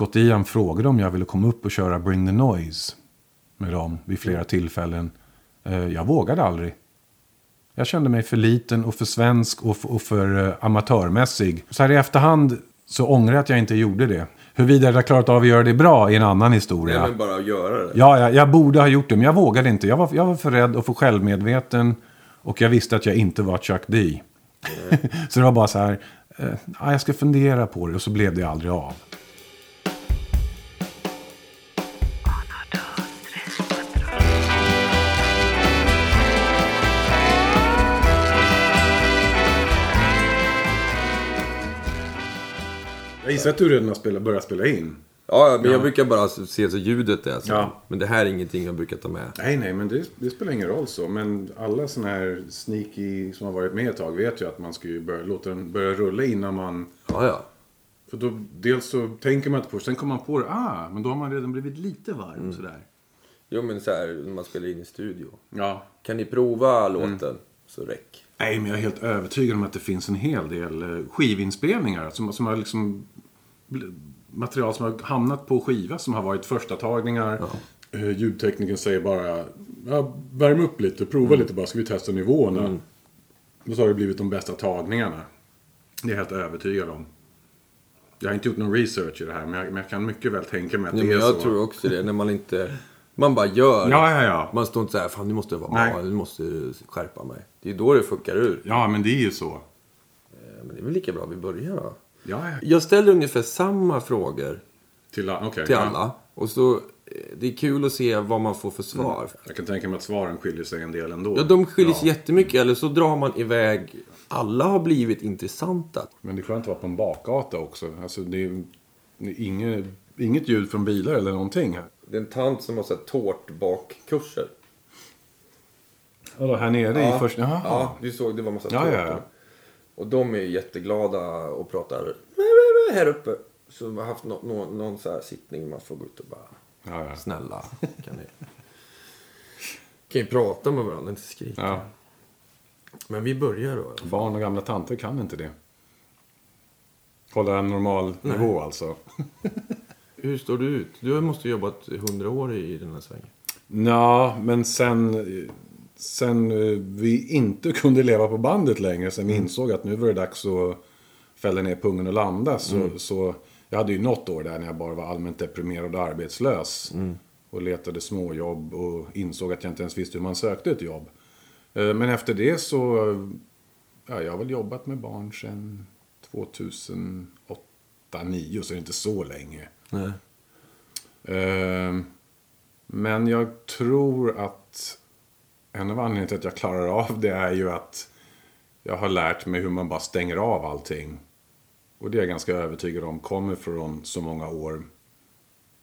Scott Ian frågade om jag ville komma upp och köra Bring the Noise med dem vid flera tillfällen. Eh, jag vågade aldrig. Jag kände mig för liten och för svensk och för, och för uh, amatörmässig. Så här i efterhand så ångrar jag att jag inte gjorde det. Huruvida jag hade klarat av att göra det bra är en annan historia. Nej, men bara att göra det. Ja, jag, jag borde ha gjort det, men jag vågade inte. Jag var, jag var för rädd och för självmedveten. Och jag visste att jag inte var Chuck D. så det var bara så här, eh, ja, jag ska fundera på det. Och så blev det aldrig av. Jag gissar att du redan har spelat, börjat spela in. Ja, men jag brukar bara se så ljudet är. Så. Ja. Men det här är ingenting jag brukar ta med. Nej, nej, men det, det spelar ingen roll så. Men alla sådana här sneaky som har varit med ett tag vet ju att man ska ju börja, låta den börja rulla innan man... Ja, ja. För då, dels så tänker man inte på det, sen kommer man på det. Ah, men då har man redan blivit lite varm Mm. sådär. Jo, men så här när man spelar in i studio. Ja. Kan ni prova Mm. låten? Så räck. Nej, men jag är helt övertygad om att det finns en hel del eh, skivinspelningar som, som har liksom material som har hamnat på skiva som har varit första tagningar. Eh, Ljudteknikern säger bara ja, värm upp lite, prova lite bara, ska vi testa nivåerna. Och så har det blivit de bästa tagningarna. Det är jag helt övertygad om. Jag har inte gjort någon research i det här, men jag, men jag kan mycket väl tänka mig att Ja, det är jag så. tror också det. När man inte... Man bara gör. Ja, ja, ja. Man står inte så här, fan nu måste jag vara Nej. bra, nu måste jag skärpa mig. Det är då det fuckar ur. Ja, men det är ju så. Eh, Men det är väl lika bra vi börjar då. Ja, ja. Jag ställer ungefär samma frågor Till, okej, till ja. alla. Och så, eh, det är kul att se vad man får för svar. Jag kan tänka mig att svaren skiljer sig en del ändå. Ja, de skiljer sig Ja. jättemycket. Eller så drar man iväg. Alla har blivit intressanta. Men det är skönt att vara på en bakgata också. Alltså det är, det är inget, inget ljud från bilar eller någonting här. Det är en tant som har så här tårtbakkurser. Vadå, här nere Ja. i första... Jaha. Ja, du såg det var massa Ja, tårtor. ja, ja. Och de är jätteglada och pratar här uppe. Så vi har haft nå- nå- någon så här sittning man får gå ut och bara Ja, ja. snälla kan ni kan ju prata med varandra, inte skrika. ja. Men vi börjar då. Barn och gamla tanter kan inte det. Hålla en normal nivå alltså. Hur står du ut? Du måste ha jobbat hundra år i den här svängen. Ja, men sen... Sen eh, vi inte kunde leva på bandet längre, sen vi insåg att nu var det dags att fälla ner pungen och landa. Så, så jag hade ju något år där när jag bara var allmänt deprimerad och arbetslös. Och letade småjobb och insåg att jag inte ens visste hur man sökte ett jobb. Eh, Men efter det så... Ja, jag har väl jobbat med barn sedan 2008, 2009, så det är inte så länge. Nej. Ehm, Men jag tror att en av anledningarna till att jag klarar av det är ju att jag har lärt mig hur man bara stänger av allting. Och det är jag ganska övertygad om kommer från så många år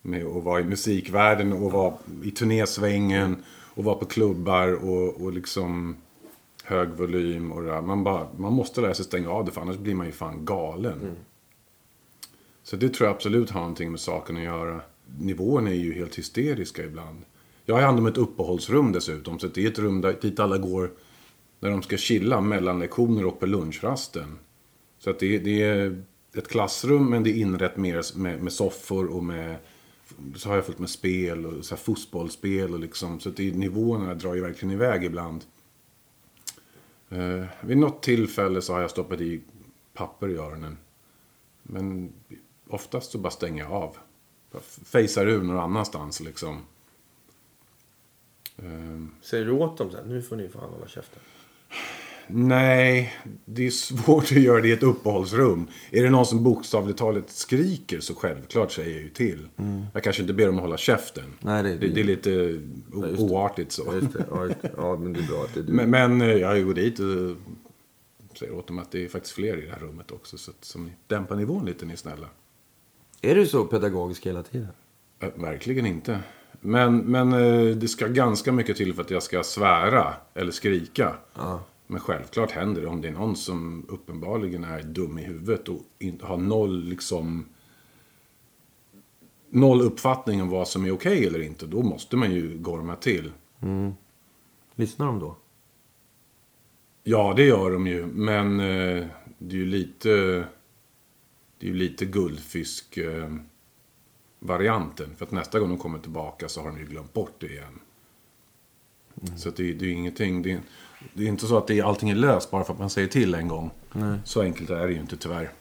med att vara i musikvärlden och vara i turnésvängen och vara på klubbar och, och liksom hög volym och det där. Man, bara, man måste lära sig stänga av det för annars blir man ju fan galen. Så det tror jag absolut har någonting med saken att göra. Nivåerna är ju helt hysteriska ibland. Jag har hand om ett uppehållsrum dessutom. Så det är ett rum där, dit alla går när de ska chilla mellan lektioner och på lunchrasten. Så att det, det är ett klassrum men det är inrett mer med, med soffor och med... Så har jag fullt med spel och så här fotbollsspel och liksom. Så att det, nivåerna drar ju verkligen iväg ibland. Eh, vid något tillfälle så har jag stoppat i papper i öronen. Men oftast så bara stänger jag av. Fejsar ur någon annanstans liksom. Ehm, Säger du åt dem så här, nu får ni fan hålla käften. nej, det är svårt att göra det i ett uppehållsrum. Är det någon som bokstavligt talat skriker så självklart säger jag ju till. Jag kanske inte ber dem att hålla käften. Nej, det- det, det är lite det. oartigt så. Ja, just det. Ja, just det. ja men det är bra att det är du. Men, men eh, jag går dit och säger åt dem att det är faktiskt fler i det här rummet också. Så att som ni dämpar nivån lite, ni är snälla. Är du så pedagogisk hela tiden? Eh, Verkligen inte. Men, men eh, det ska ganska mycket till för att jag ska svära eller skrika. Ja. Men självklart händer det om det är någon som uppenbarligen är dum i huvudet och inte har noll liksom noll uppfattning om vad som är okej eller inte. Då måste man ju gorma till. Lyssnar de då? Ja, det gör de ju. Men eh, det är ju lite... Det är ju lite guldfisk... Eh, varianten. För att nästa gång de kommer tillbaka så har de ju glömt bort det igen. Så att det, det är ju ingenting. Det är, det är inte så att det, allting är löst bara för att man säger till en gång. Så enkelt är det ju inte tyvärr.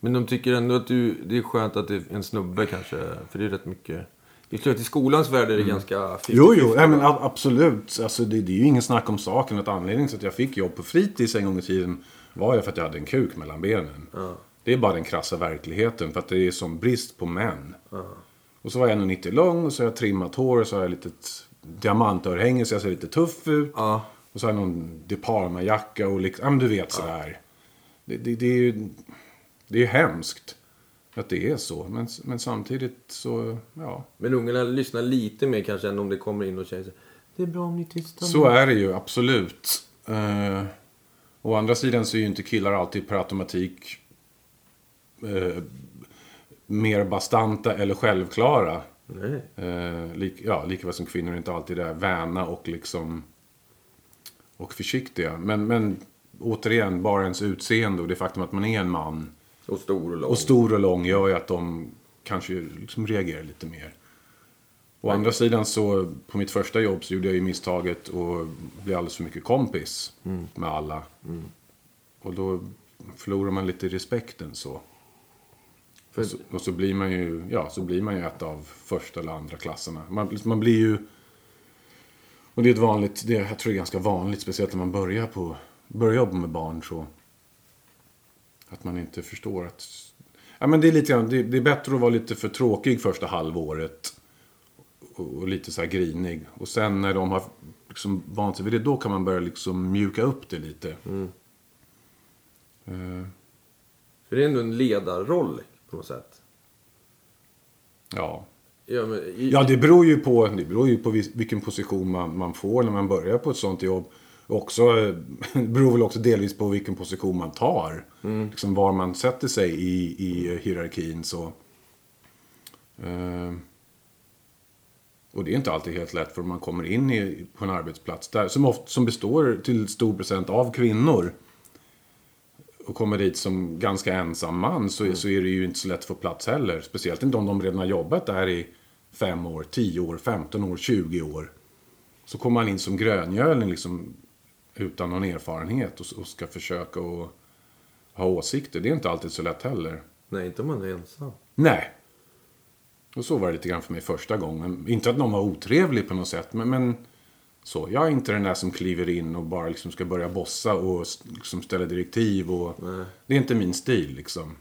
Men de tycker ändå att du, det är skönt att det är en snubbe kanske. För det är rätt mycket... I i skolans värld är det ganska 50-50. Jo, jo, nej, men absolut. Alltså, det, det är ju ingen snack om saken. Att anledningen till att jag fick jobb på fritids en gång i tiden var ju för att jag hade en kuk mellan benen. Det är bara den krassa verkligheten. För att det är som brist på män. Och så var jag 1,90 lång och så har jag trimmat hår och så har jag lite diamantörhänge så jag ser lite tuff ut. Ja. Och så har jag någon De Parma-jacka och liksom, ja men du vet sådär. Det, det, det är ju det är ju hemskt att det är så. Men, men samtidigt så, ja. Men ungarna lyssnar lite mer kanske än om det kommer in och säger så Det är bra om ni tystar Så är det ju, absolut. Uh, å andra sidan så är ju inte killar alltid per automatik eh, mer bastanta eller självklara. Uh, lik, ja, lika väl som kvinnor inte alltid är väna och liksom och försiktiga. Men, men återigen, bara ens utseende och det faktum att man är en man Och stor och lång. och stor och lång gör ju att de kanske liksom reagerar lite mer. Å andra sidan så, på mitt första jobb så gjorde jag ju misstaget och blev alldeles för mycket kompis med alla. Och då förlorar man lite respekten så. För- Och så. Blir man ju, ja, så blir man ju ett av första eller andra klasserna. Man, man blir ju... Och det är ett vanligt, det, jag tror det är ganska vanligt, speciellt när man börjar på, börjar jobba med barn så. Att man inte förstår att... Ja, men det är lite grann, det, det är bättre att vara lite för tråkig första halvåret. Och, och lite så här grinig. Och sen när de har liksom vant sig vid det, då kan man börja liksom mjuka upp det lite. Eh, För det är ändå en ledarroll på något sätt. ja. Ja, men, Ja, det beror ju på, det beror ju på vilken position man, man får när man börjar på ett sånt jobb. Och Också, det beror väl också delvis på vilken position man tar. Liksom var man sätter sig i, i hierarkin. Så. Eh, och det är inte alltid helt lätt för man kommer in i, på en arbetsplats där, som, ofta, som består till stor procent av kvinnor. Och kommer dit som ganska ensam man så, så är det ju inte så lätt att få plats heller. Speciellt inte om de redan har jobbat där i fem år, 10 år, 15 år, 20 år. Så kommer man in som gröngöling liksom utan någon erfarenhet och, och ska försöka att ha åsikter. Det är inte alltid så lätt heller. Nej, inte om man är ensam. Nej. Och så var det lite grann för mig första gången. Inte att någon var otrevlig på något sätt, men, men så. Jag är inte den där som kliver in och bara liksom ska börja bossa och liksom ställa direktiv. Och, det är inte min stil liksom.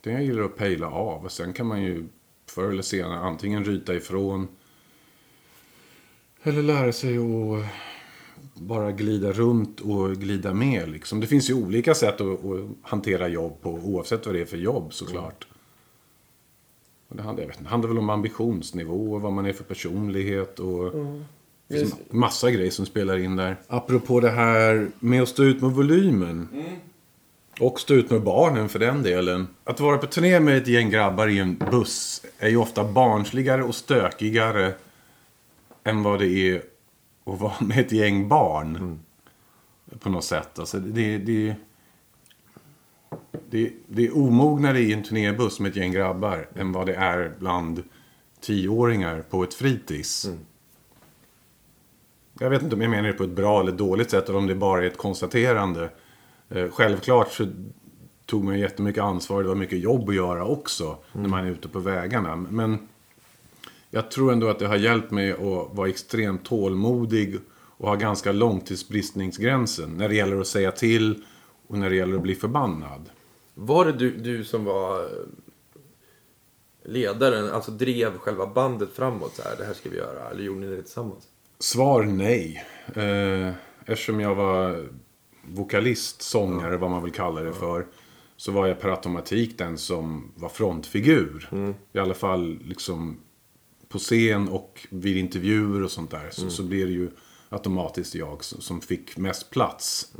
Det jag gillar att pejla av. Och sen kan man ju förr eller senare antingen ryta ifrån. Eller lära sig att bara glida runt och glida med. Liksom. Det finns ju olika sätt att, att hantera jobb på oavsett vad det är för jobb såklart. Och det, handlar, jag vet, inte, handlar väl om ambitionsnivå och vad man är för personlighet. Och det finns Just- massa grejer som spelar in där. Apropå det här med att stå ut med volymen. Och stå ut med barnen för den delen. Att vara på turné med ett gäng grabbar i en buss är ju ofta barnsligare och stökigare än vad det är att vara med ett gäng barn. På något sätt. Alltså det, det, det, det är omognare i en turnébuss med ett gäng grabbar än vad det är bland tioåringar på ett fritids. Jag vet inte om jag menar det på ett bra eller dåligt sätt eller om det bara är ett konstaterande. Eh, självklart så tog man jättemycket ansvar. Det var mycket jobb att göra också när man är ute på vägarna. Men jag tror ändå att det har hjälpt mig att vara extremt tålmodig och ha ganska långt till bristningsgränsen när det gäller att säga till och när det gäller att bli förbannad. Var det du, du som var eh, ledaren, alltså drev själva bandet framåt så här, det här ska vi göra, eller gjorde ni det tillsammans? Svar nej. Eh, eftersom jag var vokalist, sångare, vad man vill kalla det för. Så var jag per automatik den som var frontfigur. I alla fall liksom på scen och vid intervjuer och sånt där. Så, så blir det ju automatiskt jag som, fick mest plats.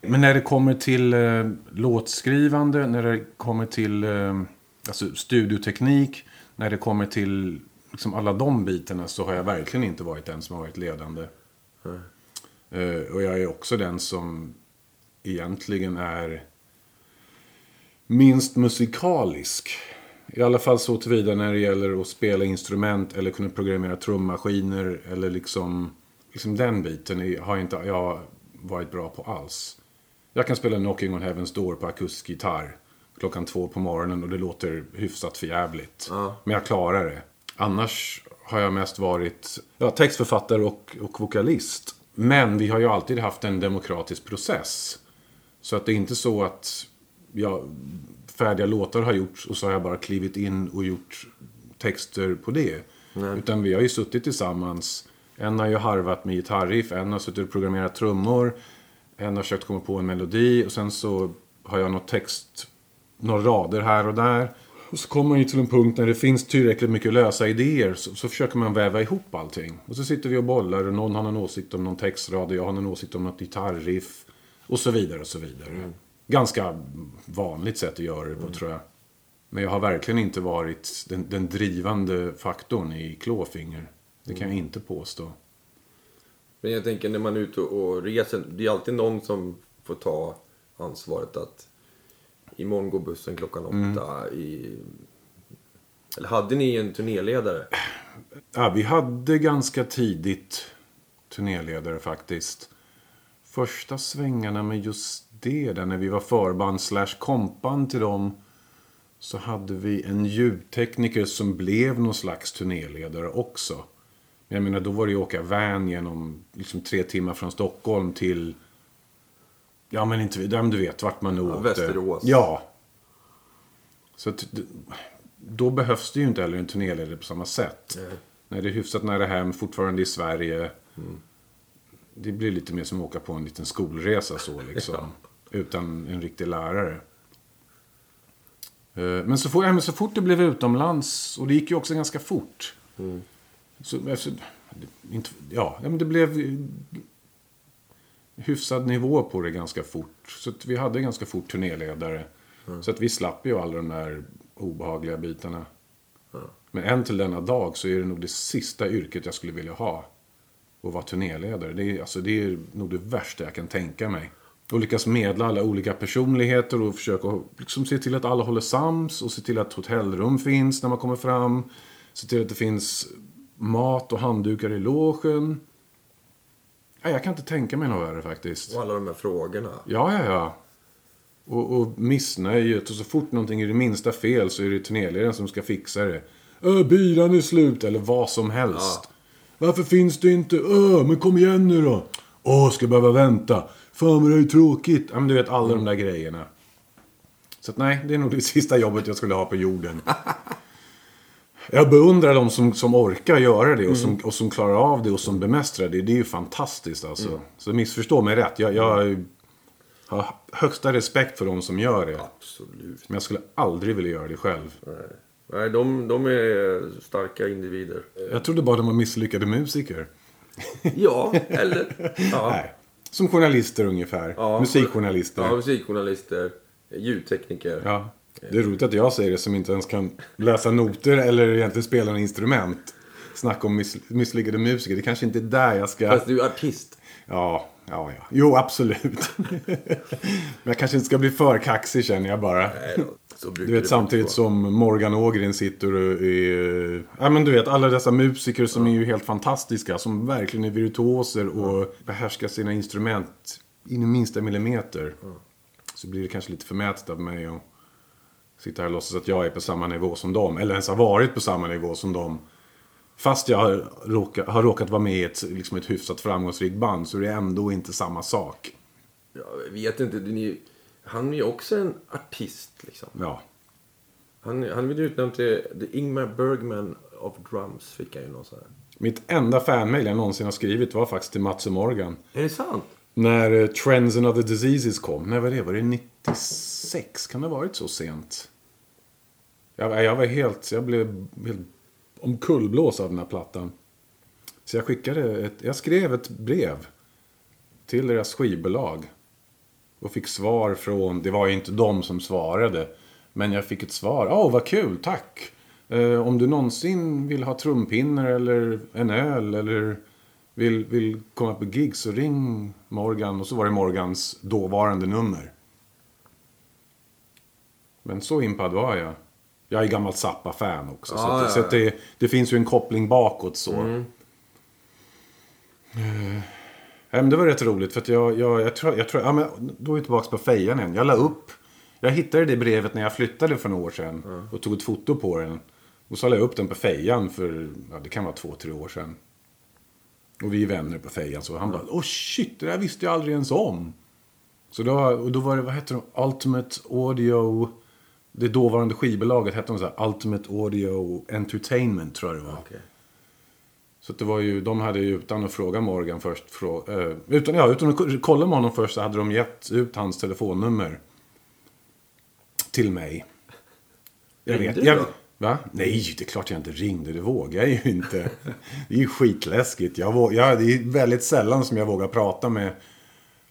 Men när det kommer till eh, låtskrivande, när det kommer till eh, alltså studioteknik, när det kommer till liksom alla de bitarna så har jag verkligen inte varit den som har varit ledande. Eh, och jag är också den som egentligen är minst musikalisk. I alla fall så tillvida när det gäller att spela instrument eller kunna programmera trummaskiner eller liksom, liksom den biten har inte jag varit bra på alls. Jag kan spela Knocking on Heaven's Door på akustisk gitarr klockan två på morgonen och det låter hyfsat förjävligt. Ja. Men jag klarar det. Annars har jag mest varit ja, textförfattare och, och vokalist. Men vi har ju alltid haft en demokratisk process. Så att det är inte så att ja, färdiga låtar har gjorts och så har jag bara klivit in och gjort texter på det. Utan vi har ju suttit tillsammans. En har ju harvat med gitarriff, en har suttit och programmerat trummor. En har försökt komma på en melodi och sen så har jag något text, några rader här och där. Och så kommer man ju till en punkt när det finns tillräckligt mycket lösa idéer så, så försöker man väva ihop allting. Och så sitter vi och bollar och någon har någon åsikt om någon textrad och jag har någon åsikt om något gitarriff. Och så vidare och så vidare. Ganska vanligt sätt att göra det på tror jag. Men jag har verkligen inte varit den, den drivande faktorn i Klåfinger. Det kan jag inte påstå. Men jag tänker när man är ute och reser, det är alltid någon som får ta ansvaret att imorgon går bussen klockan åtta. I... Eller hade ni en turnéledare? Ja, vi hade ganska tidigt turnéledare faktiskt. Första svängarna med just det, där när vi var förband slash kompband till dem. Så hade vi en ljudtekniker som blev någon slags turnéledare också. Men jag menar, då var det ju att åka van genom liksom tre timmar från Stockholm till... Ja, men inte... Ja, men du vet vart man åkte. Västerås. Ja. Så att, då behövs det ju inte heller en turnéledare på samma sätt. Nej. När det är hyfsat nära hem, fortfarande i Sverige. Det blir lite mer som att åka på en liten skolresa så liksom. Utan en riktig lärare. Eh, Men så, fort, ja, men så fort det blev utomlands, och det gick ju också ganska fort. Så, alltså, det- inte, ja, ja, men det blev hyfsad nivå på det ganska fort. Så vi hade ganska fort turnéledare. Så att vi slapp ju alla de där obehagliga bitarna. Men än till denna dag så är det nog det sista yrket jag skulle vilja ha. Att vara turnéledare. Det är, alltså, det är nog det värsta jag kan tänka mig. Och lyckas medla alla olika personligheter och försöka liksom se till att alla håller sams. Och se till att hotellrum finns när man kommer fram. Se till att det finns mat och handdukar i logen. Nej, jag kan inte tänka mig något värre faktiskt. Och alla de här frågorna. Ja, ja, ja. Och, och missnöjet. Och så fort någonting är det minsta fel så är det turnéledaren som ska fixa det. Öh, bilen är slut. Eller vad som helst. Varför finns det inte? Öh, men kom igen nu då. Åh, ska jag behöva vänta. Fan vad det är tråkigt. Ja, men du vet alla de där grejerna. Så att nej, det är nog det sista jobbet jag skulle ha på jorden. Jag beundrar de som, som orkar göra det och som, och som klarar av det och som bemästrar det. Det är ju fantastiskt alltså. Så missförstå mig rätt. Jag, jag har högsta respekt för de som gör det. Absolut. Men jag skulle aldrig vilja göra det själv. Nej, de, de är starka individer. Jag trodde bara de var misslyckade musiker. Ja, eller... Ja. Nej. Som journalister ungefär. Ja. Musikjournalister. Ja, musikjournalister, ljudtekniker. Ja. Det är roligt att jag säger det som inte ens kan läsa noter eller egentligen spela en instrument. Snacka om miss, misslyckade musiker. Det kanske inte är där jag ska... Fast du är artist. Ja, ja, ja. Jo, absolut. Men jag kanske inte ska bli för kaxig känner jag bara. Nej då, Du vet samtidigt som Morgan Ågren sitter och är... Ja men du vet alla dessa musiker som är ju helt fantastiska. Som verkligen är virtuoser och behärskar sina instrument in i minsta millimeter. Så blir det kanske lite förmätet av mig att sitta här och låtsas att jag är på samma nivå som dem. Eller ens har varit på samma nivå som dem. Fast jag har råkat, har råkat vara med i ett, liksom ett hyfsat framgångsrikt band så är det ändå inte samma sak. Jag vet inte, är ju- han är ju också en artist liksom. Ja. Han, han blev utnämnd till The Ingmar Bergman of Drums, fick han ju någon sån här. Mitt enda fanmail jag någonsin har skrivit var faktiskt till Mats och Morgan. Är det sant? När eh, Trends and Other Diseases kom. När var det? Var det 96? Kan det ha varit så sent? Jag, jag var helt... Jag blev helt omkullblåst av den här plattan. Så jag skickade ett... Jag skrev ett brev till deras skivbolag. Och fick svar från... Det var ju inte de som svarade. Men jag fick ett svar. Åh, vad kul, tack! Eh, om du någonsin vill ha trumpinnar eller en öl eller vill, vill komma på gig så ring Morgan. Och så var det Morgans dåvarande nummer. Men så impad var jag. Jag är gammalt Zappa-fan också. så Ja, att, ja, så att det, det finns ju en koppling bakåt så. Mm. Men det var rätt roligt för att jag, jag, jag tror, jag tror ja, men då är vi tillbaka på fejan igen. Jag la upp, jag hittade det brevet när jag flyttade för några år sedan och tog ett foto på den. Och så la jag upp den på fejan för, ja, det kan vara två, tre år sedan. Och vi är vänner på fejan så han bara, åh shit, det där visste jag aldrig ens om. Så då, och då var det, vad hette de, Ultimate Audio, det dåvarande skivbolaget hette de så här, Ultimate Audio Entertainment tror jag det var. Okej. Så det var ju, de hade ju utan att fråga Morgan först, frå, eh, utan, ja, utan att ko- kolla med honom först så hade de gett ut hans telefonnummer. Till mig. Jag vet. Jag? Va? Nej, det är klart jag inte ringde. Det vågar jag ju inte. Det är ju skitläskigt. Jag, vå- jag, det är väldigt sällan som jag vågar prata med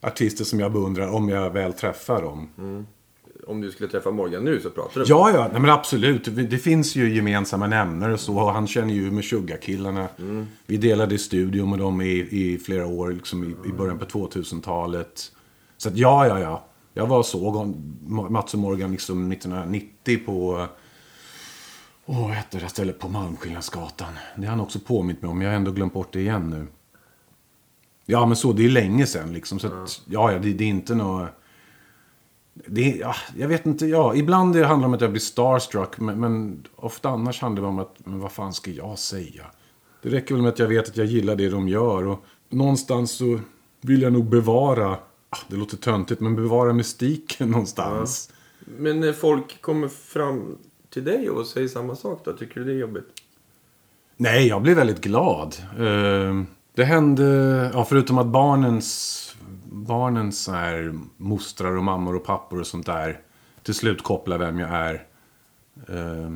artister som jag beundrar om jag väl träffar dem. Om du skulle träffa Morgan nu så pratar du Ja, ja, nej, men absolut. Det finns ju gemensamma nämnare och så. Han känner ju med Sugar-killarna. Vi delade studio med dem i, i flera år, liksom i, i början på 2000-talet. Så att ja, ja, ja. Jag var och såg Mats och Morgan liksom 1990 på... Åh, vad hette det stället på Malmskillnadsgatan? Det har han också påmint mig om. Jag har ändå glömt bort det igen nu. Ja, men så. Det är länge sedan liksom. Så att, ja, ja, det, det är inte något... Det, är- ja, jag vet inte, ja. Ibland det handlar det om att jag blir starstruck. Men, men ofta annars handlar det om att, men vad fan ska jag säga? Det räcker väl med att jag vet att jag gillar det de gör. Och någonstans så vill jag nog bevara, ah, det låter töntigt, men bevara mystiken någonstans. Men när folk kommer fram till dig och säger samma sak då, tycker du det är jobbigt? Nej, jag blev väldigt glad. Eh, Det hände, ja, förutom att barnens, barnens här, mostrar och mammor och pappor och sånt där till slut kopplar vem jag är. Eh,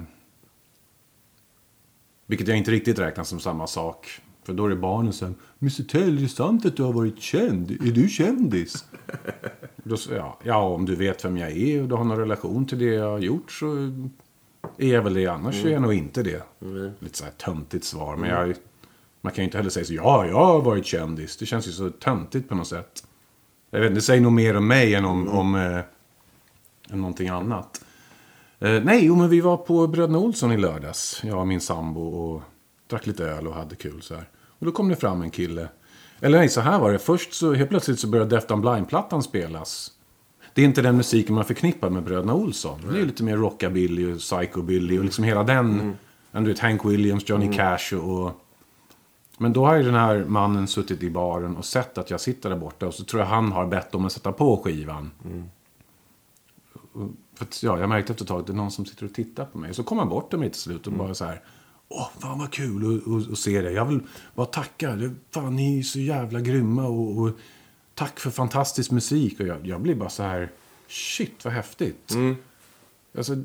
Vilket jag inte riktigt räknar som samma sak. För då är det barnen som Mr Tell, är det sant att du har varit känd? Är du kändis? Då, jag, ja, om du vet vem jag är och du har någon relation till det jag har gjort så är jag väl det. Annars är jag nog inte det. Lite så här töntigt svar. Men jag, man kan ju inte heller säga så. Ja, jag har varit kändis. Det känns ju så töntigt på något sätt. Jag vet inte, det säger nog mer om mig än om, om eh, än någonting annat. Eh, nej, jo, men vi var på Bröderna Olsson i lördags. Jag och min sambo och drack lite öl och hade kul så här. Och då kom det fram en kille. Eller nej, så här var det. Först så helt plötsligt så började Deft on Blind-plattan spelas. Det är inte den musiken man förknippar med Bröderna Olsson. Det är lite mer rockabilly och psychobilly och liksom hela den. Mm. Du vet, Hank Williams, Johnny Cash och... Men då har ju den här mannen suttit i baren och sett att jag sitter där borta. Och så tror jag han har bett om att sätta på skivan. Och- För att, ja, jag märkte efter ett tag att det är någon som sitter och tittar på mig. Så kom han bort till mig till slut och bara så här. Åh, fan vad kul att- se det. Jag vill bara tacka. Det- Fan, ni är så jävla grymma. Och, och tack för fantastisk musik. Och jag, jag blir bara så här. Shit, vad häftigt. Alltså,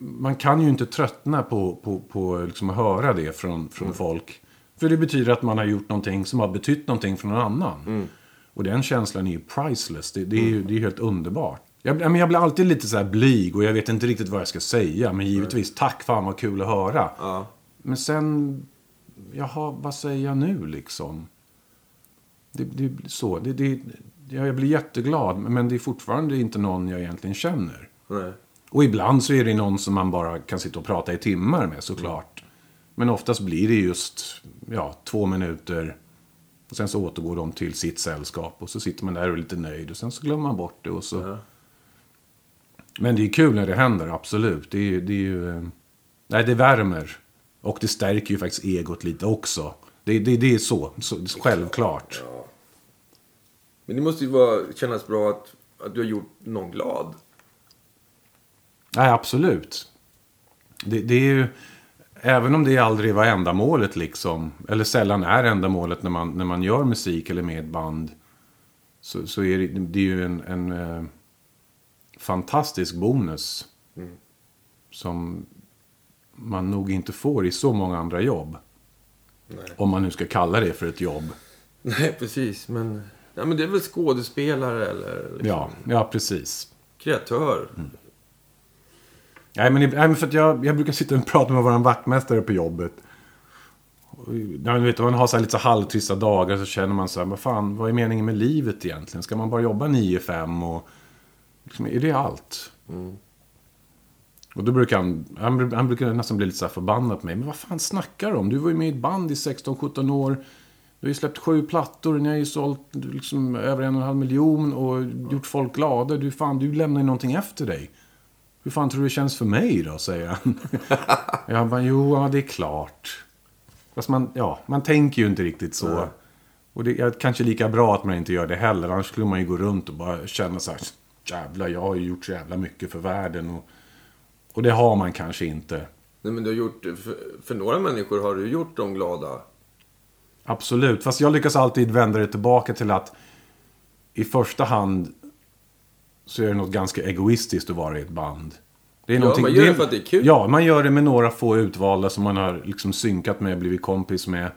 man kan ju inte tröttna på, på, på liksom att höra det från, från folk. För det betyder att man har gjort någonting som har betytt någonting för någon annan. Och den känslan är ju priceless. Det, det är ju det är helt underbart. Jag, ja, men jag blir alltid lite så här blyg och jag vet inte riktigt vad jag ska säga. Men givetvis, tack fan vad kul att höra. Ja. Men sen, jaha, vad säger jag nu liksom? Det, det så. Det, det, ja, jag blir jätteglad, men det är fortfarande inte någon jag egentligen känner. Nej. Och ibland så är det någon som man bara kan sitta och prata i timmar med såklart. Men oftast blir det just ja, två minuter. Och sen så återgår de till sitt sällskap. Och så sitter man där och är lite nöjd. Och sen så glömmer man bort det. Och så... Ja. Men det är kul när det händer, absolut. Det är, det är ju... Nej, det värmer. Och det stärker ju faktiskt egot lite också. Det, det, det är så, så självklart. Men det måste ju vara, kännas bra att, att du har gjort någon glad. Nej, absolut. Det, det är ju... Även om det aldrig var ändamålet liksom. Eller sällan är ändamålet när man, när man gör musik eller med ett band. Så, så är det, det är ju en, en eh, fantastisk bonus. Som man nog inte får i så många andra jobb. Nej. Om man nu ska kalla det för ett jobb. Nej, precis. Men, ja, men det är väl skådespelare eller liksom, Ja, ja precis. kreatör. Nej, men, nej, men för att jag, jag brukar sitta och prata med vår vaktmästare på jobbet. Ja, vet, man har så lite så halvtrista dagar så känner man så här, vad fan, vad är meningen med livet egentligen? Ska man bara jobba 9-5 och liksom, är det allt? Och då brukar han, han, han brukar nästan bli lite så här förbannad på mig. Men vad fan snackar du om? Du var ju med i ett band i 16-17 år. Du har ju släppt sju plattor, ni har ju sålt liksom över en och en halv miljon och gjort folk glada. Du, fan, du lämnar ju någonting efter dig. Hur fan tror du det känns för mig då, säger han. jag bara, jo, ja, det är klart. Fast man, ja, man tänker ju inte riktigt så. Nej. Och det är kanske lika bra att man inte gör det heller. Annars skulle man ju gå runt och bara känna så här. Jävlar, jag har ju gjort så jävla mycket för världen. Och, och det har man kanske inte. Nej, men du har gjort, för, för några människor har du gjort dem glada. Absolut. Fast jag lyckas alltid vända det tillbaka till att i första hand så är det något ganska egoistiskt att vara i ett band. Det är Ja, man gör det för att det är kul. Ja, man gör det med några få utvalda som man har liksom synkat med, blivit kompis med.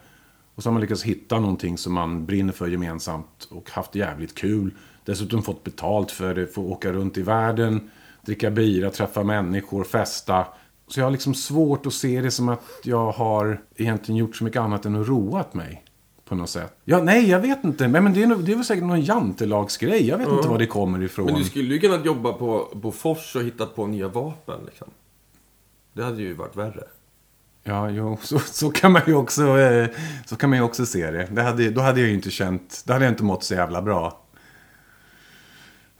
Och så har man lyckats hitta någonting som man brinner för gemensamt och haft jävligt kul. Dessutom fått betalt för det, få åka runt i världen, dricka bira, träffa människor, festa. Så jag har liksom svårt att se det som att jag har egentligen gjort så mycket annat än att roat mig. På något sätt. Ja, nej, jag vet inte. Men, det, är, nog- det är väl säkert någon jantelagsgrej. Jag vet inte var det kommer ifrån. Men du skulle ju kunnat jobba på Bofors och hitta på nya vapen. Liksom. Det hade ju varit värre. Ja, jo, så, så kan man ju också, eh, så kan man ju också se det. det hade, då hade jag ju inte känt, då hade jag inte mått så jävla bra.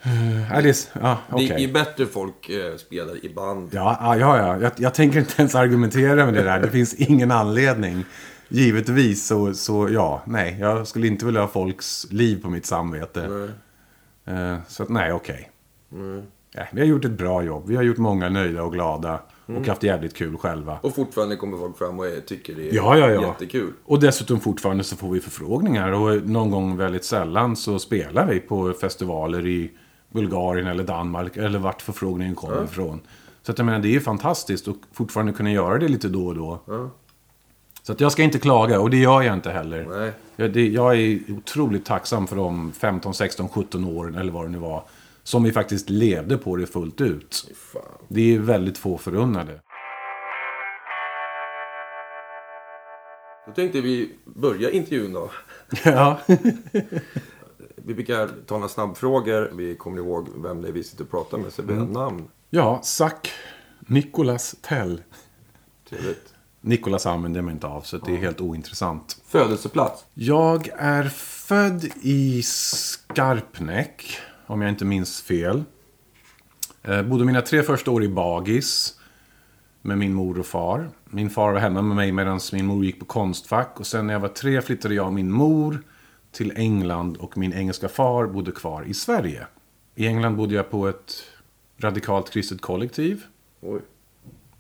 Uh, Alice, ja, okej. Det är ju bättre folk eh, spelar i band. Ja, ja, ja, ja. Jag, jag tänker inte ens argumentera med det där. Det finns ingen anledning. Givetvis så, så ja, nej. Jag skulle inte vilja ha folks liv på mitt samvete. Eh, så att nej, okej. Mm. Ja, vi har gjort ett bra jobb. Vi har gjort många nöjda och glada. Och haft jävligt kul själva. Och fortfarande kommer folk fram och tycker det är Ja, ja, ja. jättekul. Och dessutom fortfarande så får vi förfrågningar. Och någon gång väldigt sällan så spelar vi på festivaler i Bulgarien eller Danmark. Eller vart förfrågningen kommer ifrån. Så att jag menar, det är ju fantastiskt att fortfarande kunna göra det lite då och då. Ja. Så att jag ska inte klaga och det gör jag inte heller. Nej. Jag, det, jag är otroligt tacksam för de 15, 16, 17 åren eller vad det nu var. Som vi faktiskt levde på det fullt ut. Fan. Det är väldigt få förunnade. Då tänkte vi börja intervjun då. ja. Vi brukar ta några snabbfrågor. Vi kommer ihåg vem det är vi sitter och pratar med. Så vi har Mm. namn. ja, Zack Nicolas Tell. Trevligt. Nikolas använder jag mig inte av, så det är helt ointressant. Födelseplats. Jag är född i Skarpnäck, om jag inte minns fel. Eh, bodde mina tre första år i Bagis med min mor och far. Min far var hemma med mig medan min mor gick på Konstfack. Och sen när jag var tre flyttade jag och min mor till England och min engelska far bodde kvar i Sverige. I England bodde jag på ett radikalt kristet kollektiv Oj.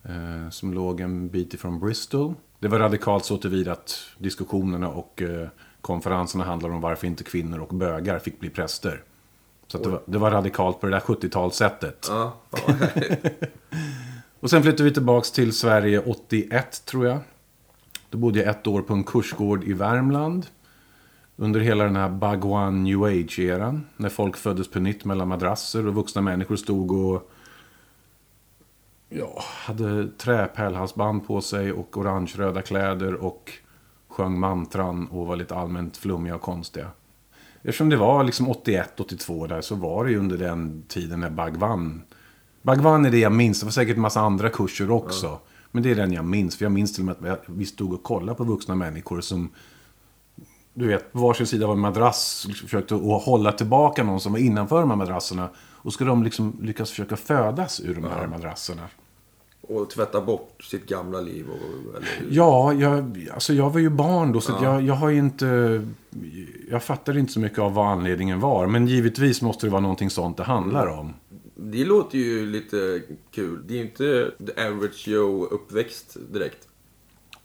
eh, som låg en bit ifrån Bristol. Det var radikalt så tillvida att diskussionerna och eh, konferenserna handlade om varför inte kvinnor och bögar fick bli präster. Så det, var, det var radikalt på det där 70-talssättet. Ja. Och sen flyttade vi tillbaks till Sverige 81 tror jag. Då bodde jag ett år på en kursgård i Värmland. Under hela den här Bhagwan New Age-eran. När folk föddes på nytt mellan madrasser och vuxna människor stod och ja, hade träpärlhalsband på sig och orange-röda kläder och sjöng mantran och var lite allmänt flummiga och konstiga. Eftersom det var liksom 81-82 där så var det ju under den tiden när Bhagwan Bhagwan är det jag minns. Det var säkert en massa andra kurser också. Men det är den jag minns. För jag minns till och med att vi stod och kollade på vuxna människor som... Du vet, på varsin sida av en madrass försökte att hålla tillbaka någon som var innanför de här madrasserna. Och skulle de liksom lyckas försöka födas ur de här madrasserna. Och tvätta bort sitt gamla liv. Och, eller, Ja, jag, alltså jag var ju barn då så att jag, jag har inte... Jag fattade inte så mycket av vad anledningen var. Men givetvis måste det vara någonting sånt det handlar om. Det låter ju lite kul. Det är ju inte the average Joe uppväxt direkt.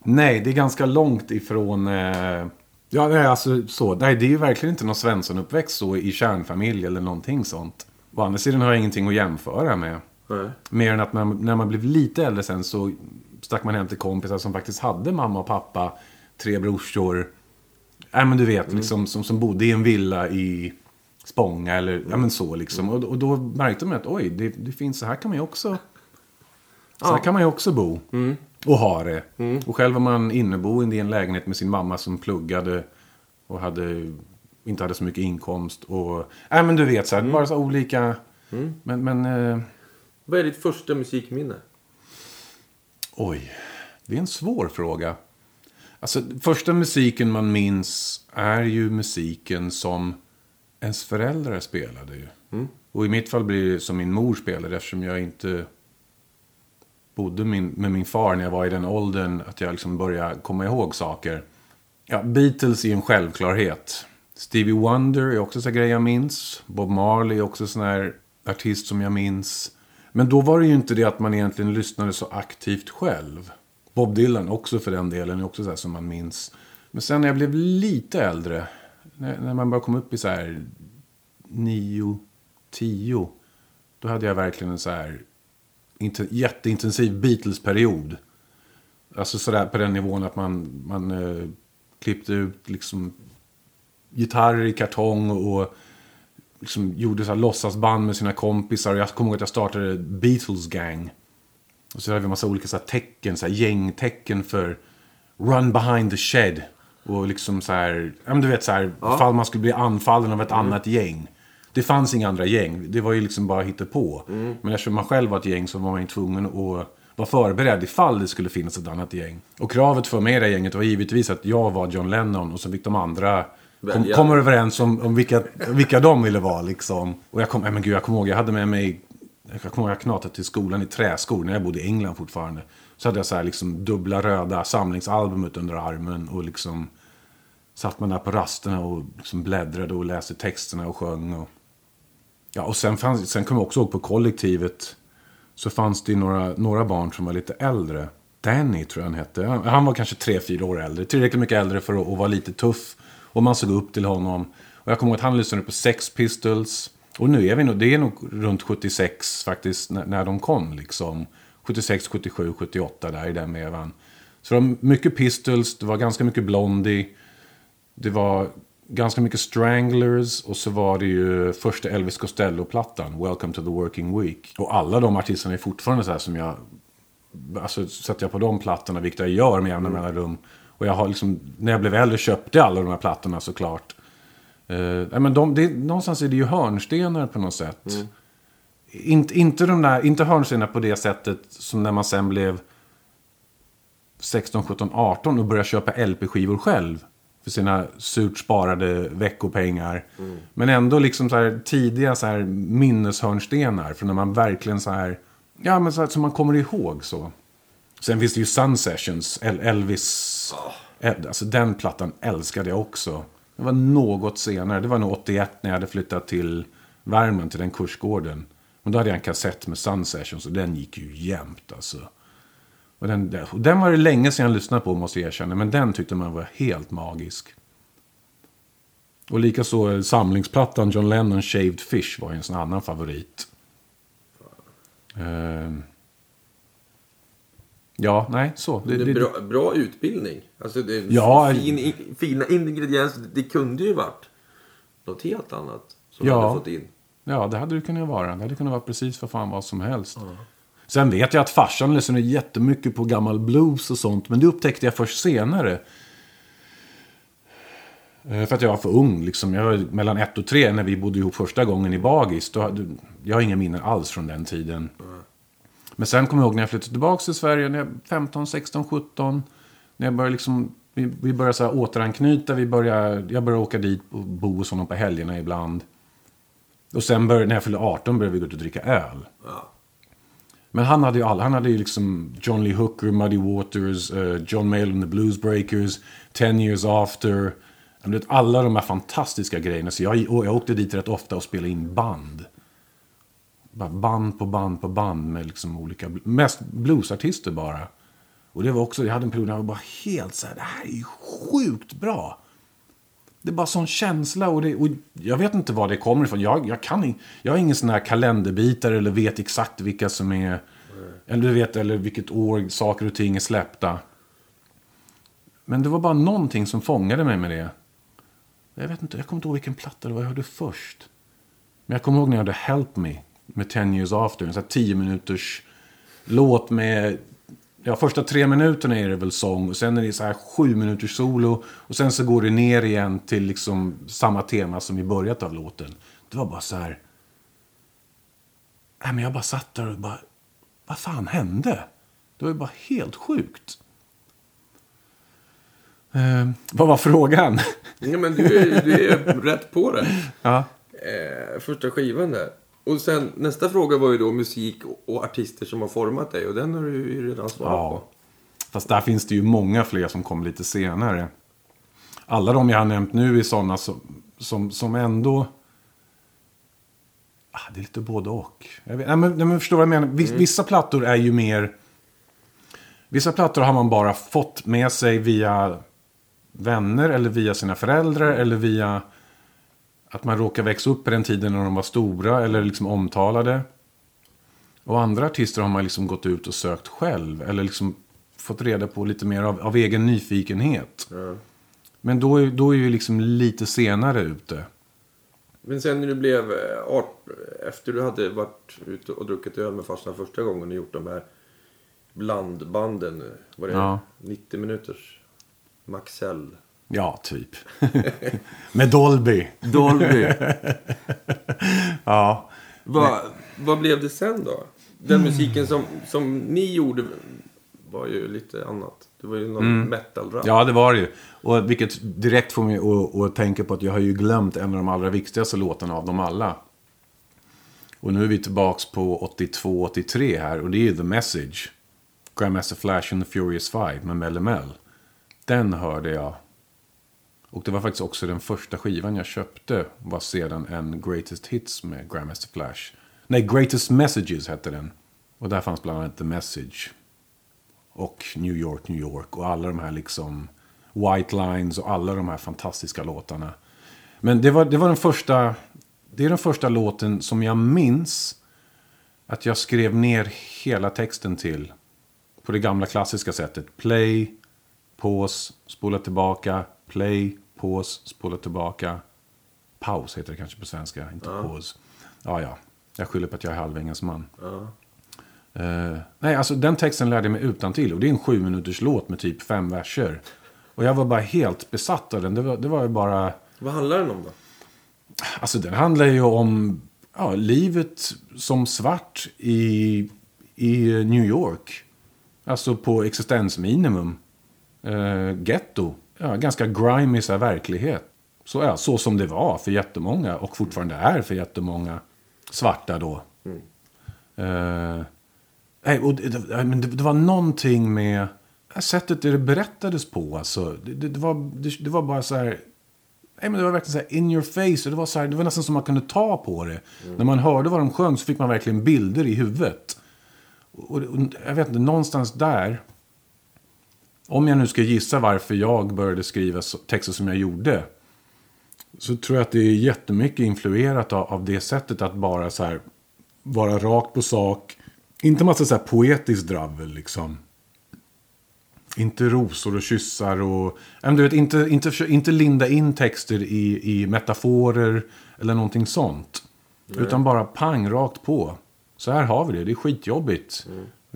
Nej, det är ganska långt ifrån... Eh... Ja, nej, alltså så. Nej, det är ju verkligen inte någon Svensson-uppväxt så i kärnfamilj eller någonting sånt. Å andra sidan har jag ingenting att jämföra med. Nej. Mer än att när, när man blev lite äldre sen så stack man hem till kompisar som faktiskt hade mamma och pappa, tre brorsor. Nej, men du vet, liksom, som, som bodde i en villa i Spånga eller ja, men så liksom. Och, och då märkte man att oj, det, det finns, så här kan man ju också... Så här kan man ju också bo. Och ha det. Och själv var man inneboende i en lägenhet med sin mamma som pluggade och hade, inte hade så mycket inkomst. Och, nej men du vet, så här, bara så olika... Men, men eh, Vad är ditt första musikminne? Oj, det är en svår fråga. Alltså, första musiken man minns är ju musiken som ens föräldrar spelade. Ju. Och i mitt fall blir det som min mor spelade eftersom jag inte bodde min, med min far när jag var i den åldern att jag liksom började komma ihåg saker. Ja, Beatles är en självklarhet. Stevie Wonder är också så grej jag minns. Bob Marley är också sån här artist som jag minns. Men då var det ju inte det att man egentligen lyssnade så aktivt själv. Bob Dylan också för den delen är också så här som man minns. Men sen när jag blev lite äldre, när, man bara kom upp i så här nio, tio. Då hade jag verkligen en så här jätteintensiv Beatles-period. Alltså sådär på den nivån att man, man eh, klippte ut liksom gitarrer i kartong och liksom gjorde så här låtsasband med sina kompisar. Jag kommer ihåg att jag startade Beatles Gang. Och så hade vi en massa olika så här tecken, så här gängtecken för Run behind the shed. Och liksom så här, ja men du vet så här, ifall man skulle bli anfallen av ett annat gäng. Det fanns inga andra gäng, det var ju liksom bara på. Men eftersom man själv var ett gäng så var man ju tvungen att vara förberedd ifall det skulle finnas ett annat gäng. Och kravet för mig i det gänget var givetvis att jag var John Lennon och så fick de andra kom, komma överens om, om vilka, vilka de ville vara liksom. Och jag kom, nej men gud, jag kommer ihåg, jag hade med mig, jag kommer ihåg jag knatade till skolan i träskor när jag bodde i England fortfarande. Så hade jag så här liksom dubbla röda samlingsalbumet under armen och liksom satt man där på rasterna och liksom bläddrade och läste texterna och sjöng. Och, ja, och sen, fanns, sen kom jag också ihåg på kollektivet så fanns det ju några, några barn som var lite äldre. Danny tror jag han hette. Han- Han var kanske tre, fyra år äldre. Tillräckligt mycket äldre för att, att vara lite tuff. Och man såg upp till honom. Och jag kommer ihåg att han lyssnade på Sex Pistols. Och nu är vi nog, det är nog runt 76 faktiskt när, när de kom liksom. 76, 77, 78 där i den vevan. Så det var mycket Pistols, det var ganska mycket Blondie. Det var ganska mycket Stranglers och så var det ju första Elvis Costello-plattan, Welcome to the Working Week. Och alla de artisterna är fortfarande så här som jag... Alltså sätter jag på de plattorna, vilket jag gör med jämna mellanrum. Och jag har liksom, när jag blev äldre köpte jag alla de här plattorna såklart. Uh, men de, det, någonstans är det ju hörnstenar på något sätt. Inte, inte, de där, inte hörnstenar på det sättet som när man sen blev 16, 17, 18 och började köpa LP-skivor själv. För sina surt sparade veckopengar. Men ändå liksom så här tidiga så här minneshörnstenar. För när man verkligen så här, ja men så här, som man kommer ihåg så. Sen finns det ju Sun Sessions, El- Elvis. El- Alltså den plattan älskade jag också. Det var något senare, det var nog 81 när jag hade flyttat till Värmland, till den kursgården. Och då hade jag en kassett med Sun Sessions och den gick ju jämt alltså. Och den, och den var det länge sedan jag lyssnade på måste jag erkänna. Men den tyckte man var helt magisk. Och likaså samlingsplattan John Lennon Shaved Fish var ju en sån annan favorit. Ehm. ja, nej, så. Det, Det bra, bra utbildning. Alltså det är Ja. fin, i- fina ingredienser. Det kunde ju varit något helt annat som Ja. hade fått in. Ja, det hade det kunnat vara. Det hade kunnat vara precis för fan vad som helst. Sen vet jag att farsan lyssnade jättemycket på gammal blues och sånt. Men det upptäckte jag först senare. Eh, för att jag var för ung. Liksom. Jag var mellan ett och tre när vi bodde ihop första gången i Bagis. Då hade, jag har inga minnen alls från den tiden. Men sen kommer jag ihåg när jag flyttade tillbaka till Sverige. När jag 15, 16, 17. När jag började liksom... Vi, vi började så här återanknyta. Vi började, jag började åka dit och bo hos honom på helgerna ibland. Och sen började, när jag fyllde 18 började vi gå ut och dricka öl. Ja. Men han hade ju alla. Han hade ju liksom John Lee Hooker, Muddy Waters, uh, John Mayall and the Bluesbreakers, Ten Years After. Vet, alla de här fantastiska grejerna. Så jag, och jag åkte dit rätt ofta och spelade in band. Bara band på band på band med liksom olika, mest bluesartister bara. Och det var också, jag hade en period när jag var bara helt så här, det här är ju sjukt bra. Det är bara sån känsla och, det, och jag vet inte var det kommer ifrån. Jag, jag, kan, in- jag har ingen sån här kalenderbitare eller vet exakt vilka som är... Eller du vet, eller vilket år saker och ting är släppta. Men det var bara någonting som fångade mig med det. Jag vet inte, jag kommer inte ihåg vilken platta det var jag hörde först. Men jag kommer ihåg när jag hörde Help Me med 10 years after. En sån här 10 minuters låt med... Ja, första tre minuterna är det väl sång och sen är det så här sju minuters solo. Och sen så går det ner igen till liksom samma tema som i början av låten. Det var bara så här... Nej, men jag bara satt där och bara... Vad fan hände? Det var ju bara helt sjukt. Eh, vad var frågan? Ja, men du är, du är rätt på det. ja. Eh, första skivan där. Och sen nästa fråga var ju då musik och artister som har format dig. Och den har du ju redan svarat Ja. på. Fast där finns det ju många fler som kom lite senare. Alla de jag har nämnt nu är sådana som, som, som ändå... Ah, det är lite både och. Jag vet, nej, men, nej, men förstår vad jag menar. Vis, Vissa plattor är ju mer... Vissa plattor har man bara fått med sig via vänner eller via sina föräldrar eller via att man råkar växa upp på den tiden när de var stora eller liksom omtalade. Och andra artister har man liksom gått ut och sökt själv. Eller liksom fått reda på lite mer av, av egen nyfikenhet. Ja. Men då, är- då är vi liksom lite senare ute. Men sen när du blev eh, art, efter du hade varit ute och druckit öl med farsan första gången och gjort de här blandbanden. eh, Var det Ja. 90 minuters Maxell? Ja, typ. Med Dolby. Dolby. Ja. vad, vad blev det sen då? Den musiken som, som ni gjorde var ju lite annat. Det var ju någon metal-rap. ja, det var det ju. Och vilket direkt får mig att, att tänka på att jag har ju glömt en av de allra viktigaste låtarna av dem alla. Och nu är vi tillbaks på 82-83 här och det är ju The Message. Grandmaster Flash and the Furious Five med Melle Mel. Den hörde jag. Och det var faktiskt också den första skivan jag köpte. Var sedan en Greatest Hits med Grandmaster Flash. Nej, Greatest Messages hette den. Och där fanns bland annat The Message. Och New York, New York. Och alla de här liksom White Lines och alla de här fantastiska låtarna. Men det var, det var den första... Det är den första låten som jag minns att jag skrev ner hela texten till. På det gamla klassiska sättet. Play, pause, spola tillbaka, play, pause, spola tillbaka. Paus heter det kanske på svenska, inte pause. Ja, ja. Jag skyller på att jag är halvengelsman. Ja. Eh, nej, alltså den texten lärde jag mig utan till Och det är en sju minuters låt med typ fem verser. Och jag var bara helt besatt av den. Det var, det var ju bara... Vad handlar den om då? Alltså den handlar ju om ja, livet som svart i, i New York. Alltså på existensminimum. Uh, getto. Ja, ganska grimy så verklighet. Så, ja, så som det var för jättemånga och fortfarande är för jättemånga svarta då. Eh, nej, och det, det, det, var någonting med sättet det berättades på. Alltså. Det, det, det, var, det, det var bara så här... Nej, men det var verkligen så här in your face. Och det, var så här, det var nästan som man kunde ta på det. När man hörde vad de sjöng så fick man verkligen bilder i huvudet. Och, och jag vet inte, någonstans där. Om jag nu ska gissa varför jag började skriva texter som jag gjorde. Så tror jag att det är jättemycket influerat av, av det sättet att bara så här vara rakt på sak. Inte massa så här poetiskt dravel liksom. Inte rosor och kyssar och... Du vet, inte, inte, inte linda in texter i, i metaforer eller någonting sånt. Utan bara pang, rakt på. Så här har vi det, det är skitjobbigt.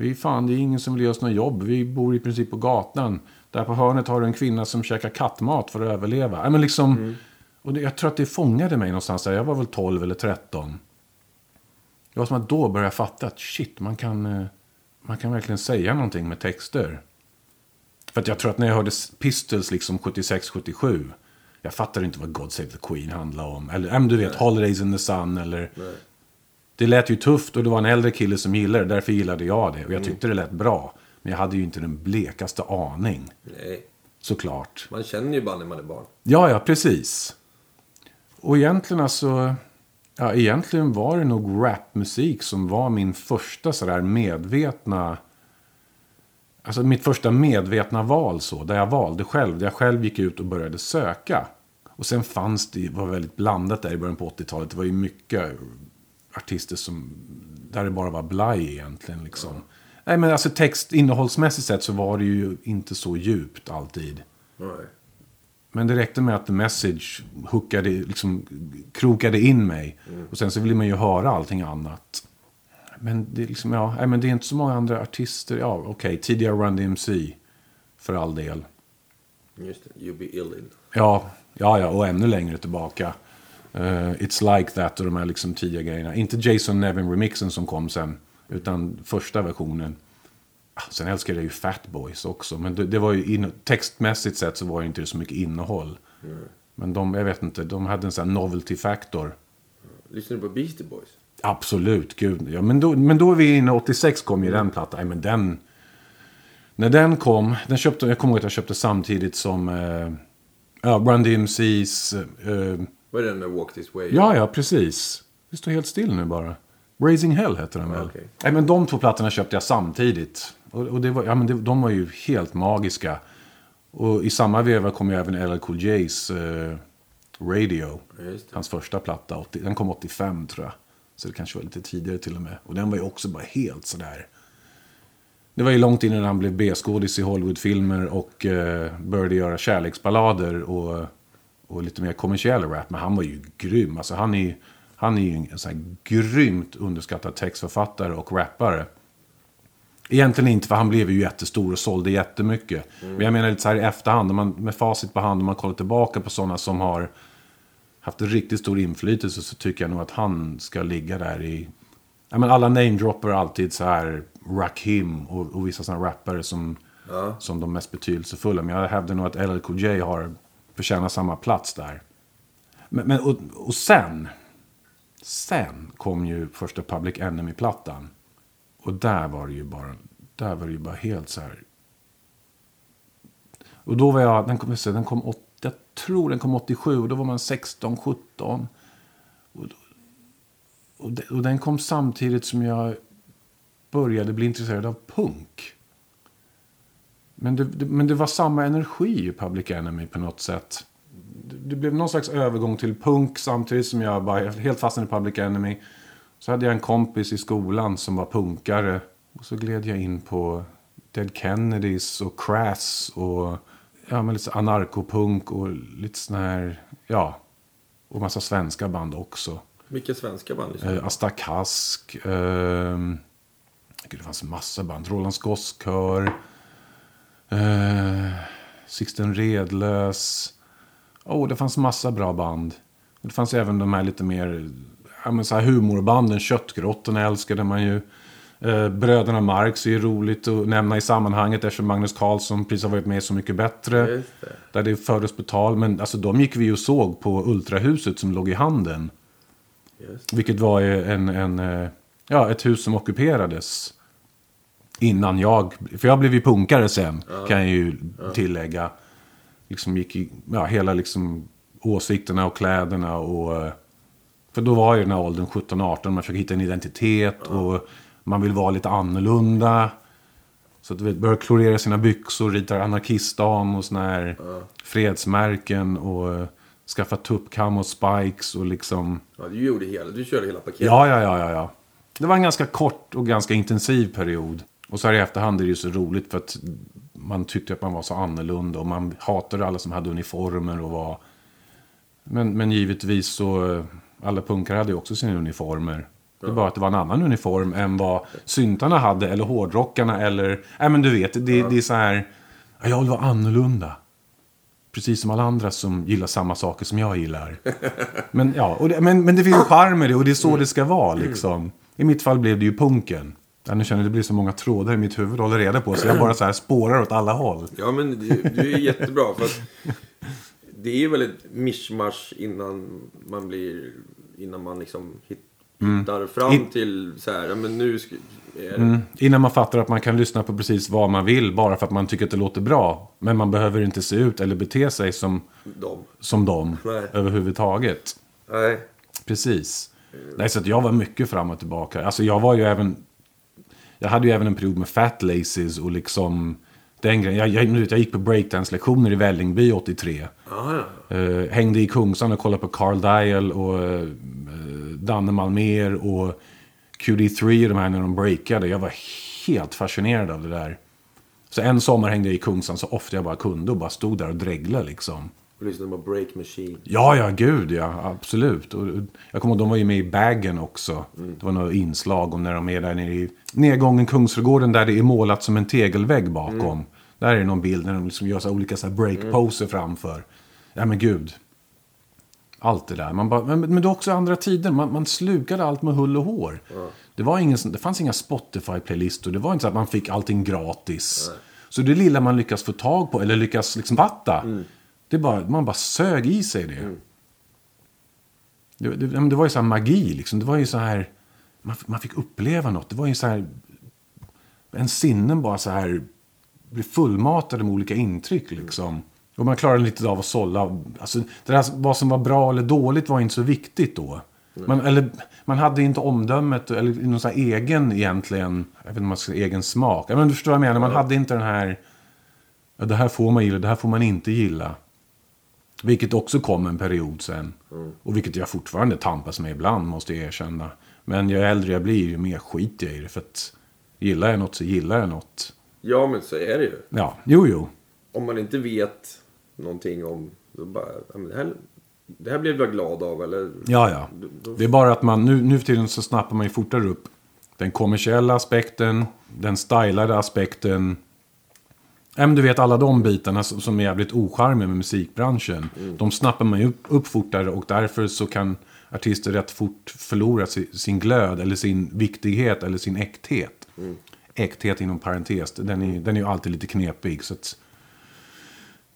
Vi fan, det är ingen som vill ge oss något jobb. Vi bor i princip på gatan. Där på hörnet har du en kvinna som käkar kattmat för att överleva. Ja, men liksom, och det, jag tror att det fångade mig någonstans där. Jag var väl 12 eller 13. Det var som att då började jag fatta att shit, man kan, eh, man kan verkligen säga någonting med texter. För att jag tror att när jag hörde Pistols liksom 76-77. Jag fattade inte vad God Save the Queen handlade om. Eller, du vet, Holidays in the Sun eller... Nej. Det lät ju tufft och det var en äldre kille som gillade det. Därför gillade jag det. Och jag tyckte det lät bra. Men jag hade ju inte den blekaste aning. Nej. Såklart. Man känner ju bara när man är barn. Ja, ja, precis. Och egentligen alltså... Ja, egentligen var det nog rapmusik som var min första sådär medvetna... Alltså mitt första medvetna val så. Där jag valde själv. Där jag själv gick ut och började söka. Och sen fanns det, var väldigt blandat där i början på 80-talet. Det var ju mycket artister som... Där det bara var blaj egentligen liksom. Nej men alltså text, innehållsmässigt sett så var det ju inte så djupt alltid. Nej. Men det räckte med att The Message hookade, liksom, krokade in mig. Och sen så ville man ju höra allting annat. Men det är liksom, ja, nej, men det är inte så många andra artister. Ja, okej, tidigare Run DMC. För all del. Just det. You be ill in. Ja, ja, ja, och ännu längre tillbaka. Eh, It's like that och de här liksom tidiga grejerna. Inte Jason Nevin-remixen som kom sen. Utan första versionen. Sen älskade jag ju Fat Boys också. Men det, det var ju in, textmässigt sett så var det inte så mycket innehåll. Men de, jag vet inte, de hade en sån här novelty factor. Lyssnar du på Beastie Boys? Absolut, gud. Ja, men, då, men då är vi inne, 86 kom ju den plattan. Nej, men den... När den kom, den köpte, jag kommer ihåg att jag köpte samtidigt som eh, ja, Run DMC's... Eh, Vad är den med Walk This Way? ja, ja, precis. Det står helt still nu bara. Raising Hell heter den väl? okej. Nej, men de två plattorna köpte jag samtidigt. Och, och det var, ja, men det, de var ju helt magiska. Och i samma veva kom ju även LL Cool J's eh, Radio. Hans första platta. 80, den kom 85 tror jag. Så det kanske var lite tidigare till och med. Och den var ju också bara helt sådär. Det var ju långt innan han blev B-skådis i Hollywoodfilmer och eh, började göra kärleksballader och, och lite mer kommersiell rap. Men han var ju grym. Alltså han är, han är ju en sån här grymt underskattad textförfattare och rappare. Egentligen inte, för han blev ju jättestor och sålde jättemycket. Men jag menar lite så här i efterhand, man, med facit på hand, om man kollar tillbaka på sådana som har haft riktigt stor inflytelse så tycker jag nog att han ska ligga där i... Ja, men alla namedropper alltid så här Rakim och, och vissa sådana rappare som, Ja. som de mest betydelsefulla. Men jag hävdar nog att LL Cool J har förtjänar samma plats där. Men, men, och, och sen, sen kom ju första Public Enemy-plattan. Och där var det ju bara, där var det ju bara helt så här. Och då var jag, den kom, se, den kom, åt- jag tror den kom 87 och då var man 16, 17. Och, och, de- och den kom samtidigt som jag började bli intresserad av punk. Men det, det, men det var samma energi i Public Enemy på något sätt. Det, det blev någon slags övergång till punk samtidigt som jag bara helt fastnade i Public Enemy. Så hade jag en kompis i skolan som var punkare. Och så gled jag in på Dead Kennedys och Crass och ja, men lite anarkopunk och lite sån här, ja. Och massa svenska band också. Vilka svenska band Eh, Asta Kask. Eh, gud, det fanns massa band. Rolands Gosskör. Eh, Sixten Redlös. Oh, det fanns massa bra band. Och det fanns även de här lite mer ja, men så här humorbanden. Köttgrottorna älskade man ju. Eh, Bröderna Marx är ju roligt att nämna i sammanhanget eftersom Magnus Carlsson precis har varit med Så mycket bättre. Det. Där det fördes på tal. Men alltså, de gick vi ju och såg på Ultrahuset som låg i handen. Vilket var en, en, eh, ja, ett hus som ockuperades. Innan jag, för jag blev ju punkare sen, kan jag ju tillägga. Liksom gick i, ja, hela liksom åsikterna och kläderna och... För då var ju den här åldern 17-18, man försöker hitta en identitet och man vill vara lite annorlunda. Så att börjar klorera sina byxor, ritar anarkistdan och såna här fredsmärken och eh, skaffa tuppkam och spikes och liksom... Ja, du gjorde hela, du körde hela paketet. Ja, ja, ja, ja, ja. Det var en ganska kort och ganska intensiv period. Och så här i efterhand är det ju så roligt för att man tyckte att man var så annorlunda och man hatade alla som hade uniformer och var... Men, men givetvis så, eh, alla punkare hade ju också sina uniformer. Det är bara att det var en annan uniform än vad syntarna hade, eller hårdrockarna, eller... Nej men du vet, det, det är så här... Ja, jag vill vara annorlunda. Precis som alla andra som gillar samma saker som jag gillar. Men, ja, det, men, men det finns ju charm i det och det är så det ska vara liksom. I mitt fall blev det ju punken. Ja, nu känner jag det blir så många trådar i mitt huvud att hålla reda på så jag bara så här spårar åt alla håll. Ja, men du, är jättebra. För att det är väl ett mischmasch innan man blir... Innan man liksom hit- hittar fram Mm. In- till så här, ja men nu ska, Mm. Innan man fattar att man kan lyssna på precis vad man vill bara för att man tycker att det låter bra. Men man behöver inte se ut eller bete sig som, dem. som dem Nej. överhuvudtaget. Nej. Precis. Nej, så att jag var mycket fram och tillbaka. Alltså jag var ju även... Jag hade ju även en period med fat laces och liksom... Den grejen. Jag, jag, jag gick på breakdance-lektioner i Vällingby 83. Ja, ja. Eh, hängde i Kungsan och kollade på Carl Dial och eh, Danne Malmer och QD3 och de här när de breakade. Jag var helt fascinerad av det där. Så en sommar hängde jag i Kungsan så ofta jag bara kunde och bara stod där och dreglade liksom. Och lyssnade på Break Machine. Ja, ja, gud ja, absolut. Och, jag kommer ihåg, de var ju med i Baggen också. Det var några inslag om när de är där nere i nedgången Kungsträdgården där det är målat som en tegelvägg bakom. Där är det någon bild när de liksom gör så olika så här breakposer framför. Ja, men gud. Allt det där. Man bara, men, men det är också andra tider. Man, man slukade allt med hull och hår. Det, var ingen, det fanns inga Spotify-playlistor. Det var inte så att man fick allting gratis. Så det lilla man lyckas få tag på, eller lyckas liksom fatta. Det bara, man bara sög i sig det. Det, det, men det var ju så här magi liksom. Det var ju så här... Man, man fick uppleva något. Det var ju så här... En sinnen bara så här... Blev fullmatade med olika intryck liksom. Och man klarade lite av att sålla. Alltså, det där, vad som var bra eller dåligt var inte så viktigt då. Man, eller, man hade inte omdömet eller någon så här egen egentligen, jag vet inte om man ska säga egen smak. Men du förstår vad jag menar, man hade inte den här, ja, det här får man gilla, det här får man inte gilla. Vilket också kom en period sen. Och vilket jag fortfarande tampas med ibland, måste jag erkänna. Men ju äldre jag blir, ju mer skiter jag i det. För att gillar jag något så gillar jag något. Ja, men så är det ju. Ja, jo, jo. Om man inte vet någonting om... Då bara, det, här, det här blev jag glad av, eller? Ja, ja. Då- Det är bara att man nu, nu för tiden så snappar man ju fortare upp den kommersiella aspekten, den stylade aspekten. Ja, men du vet alla de bitarna som, är jävligt ocharmiga med musikbranschen. De snappar man ju upp, fortare och därför så kan artister rätt fort förlora sin, glöd eller sin viktighet eller sin äkthet. Äkthet inom parentes, den är, den är ju alltid lite knepig. Så att...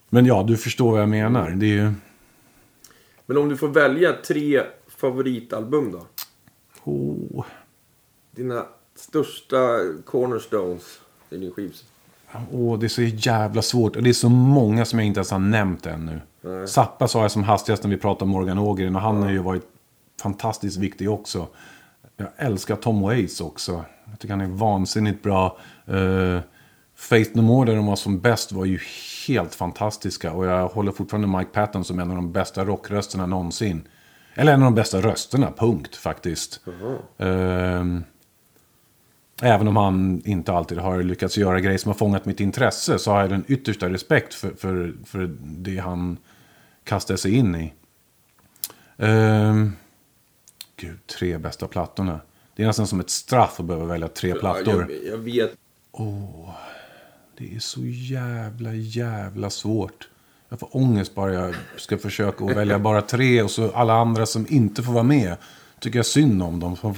Men ja, du förstår vad jag menar. Det är ju... Men om du får välja tre favoritalbum då? Oh. Dina största cornerstones i din skivs. Åh, det är så jävla svårt. Och det är så många som jag inte ens har nämnt ännu. Zappa sa jag som hastigast när vi pratade om Morgan Ågren. Och han har ju varit fantastiskt viktig också. Jag älskar Tom Waits också. Jag tycker han är vansinnigt bra. Uh, Faith No More där de var som bäst var ju helt fantastiska. Och jag håller fortfarande Mike Patton som en av de bästa rockrösterna någonsin. Eller en av de bästa rösterna, punkt faktiskt. Ehm, Även om han inte alltid har lyckats göra grejer som har fångat mitt intresse så har jag den yttersta respekt för, för, för det han kastade sig in i. Ehm, gud, tre bästa plattorna. Det är nästan som ett straff att behöva välja tre plattor. Ja, jag, jag vet. Det är så jävla, jävla svårt. Jag får ångest bara jag ska försöka att välja bara tre och så alla andra som inte får vara med. Tycker jag synd om dem. De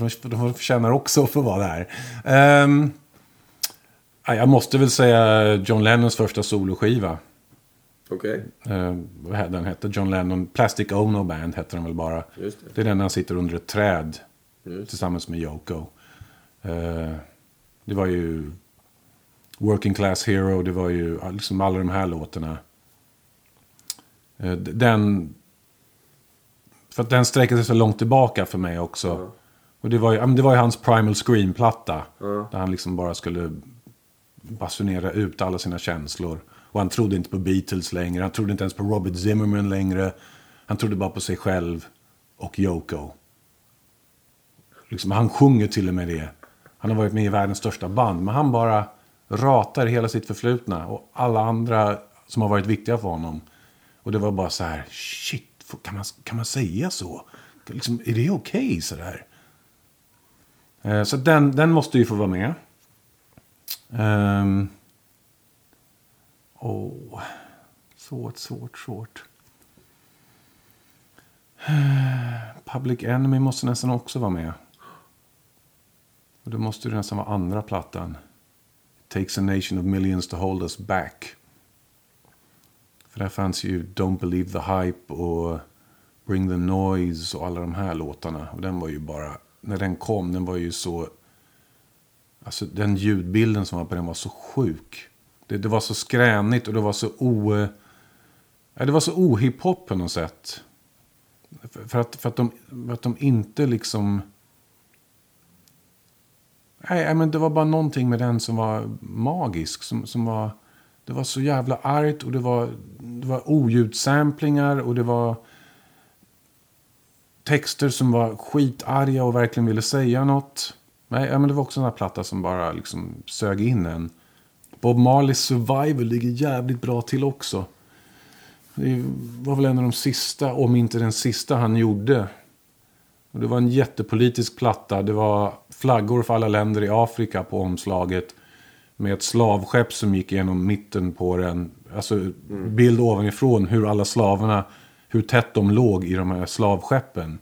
förtjänar också att få vara där. Ehm, ja, jag måste väl säga John Lennons första soloskiva. Okej. Uh, vad hette den? Hette John Lennon. Plastic Ono Band hette den väl bara. Just det. det är den när han sitter under ett träd. Just. Tillsammans med Yoko. Eh, det var ju Working Class Hero. Det var ju liksom alla de här låtarna. D- den... För att den sträcker sig så långt tillbaka för mig också. Och det var ju, det var ju hans Primal Scream-platta. Där han liksom bara skulle basunera ut alla sina känslor. Och han trodde inte på Beatles längre. Han trodde inte ens på Robert Zimmerman längre. Han trodde bara på sig själv och Yoko. Liksom, han sjunger till och med det. Han har varit med i världens största band. Men han bara ratar hela sitt förflutna. Och alla andra som har varit viktiga för honom. Och det var bara så här, shit, kan man, kan man säga så? Liksom, är det okej sådär? Eh, Så den, den måste ju få vara med. Um, Åh, svårt, svårt, svårt. Eh, Public Enemy måste nästan också vara med. Och då måste det nästan vara andra plattan. It takes a nation of millions to hold us back. För där fanns ju Don't Believe the Hype och Bring the Noise och alla de här låtarna. Och den var ju bara, när den kom, den var ju så... Alltså den ljudbilden som var på den var så sjuk. Det, det var så skränigt och det var så o... Ja, det var så ohiphop på något sätt. För, för, att, för, att de, för att de inte liksom... Nej, men det var bara någonting med den som var magisk. Som, som var, det var så jävla argt och det var, det var oljudsamplingar och det var texter som var skitarga och verkligen ville säga något. Nej, men det var också en sån här platta som bara liksom sög in en. Bob Marleys Survival ligger jävligt bra till också. Det var väl en av de sista, om inte den sista han gjorde. Och det var en jättepolitisk platta. Det var flaggor för alla länder i Afrika på omslaget. Med ett slavskepp som gick genom mitten på den. Alltså bild ovanifrån hur alla slavarna, hur tätt de låg i de här slavskeppen.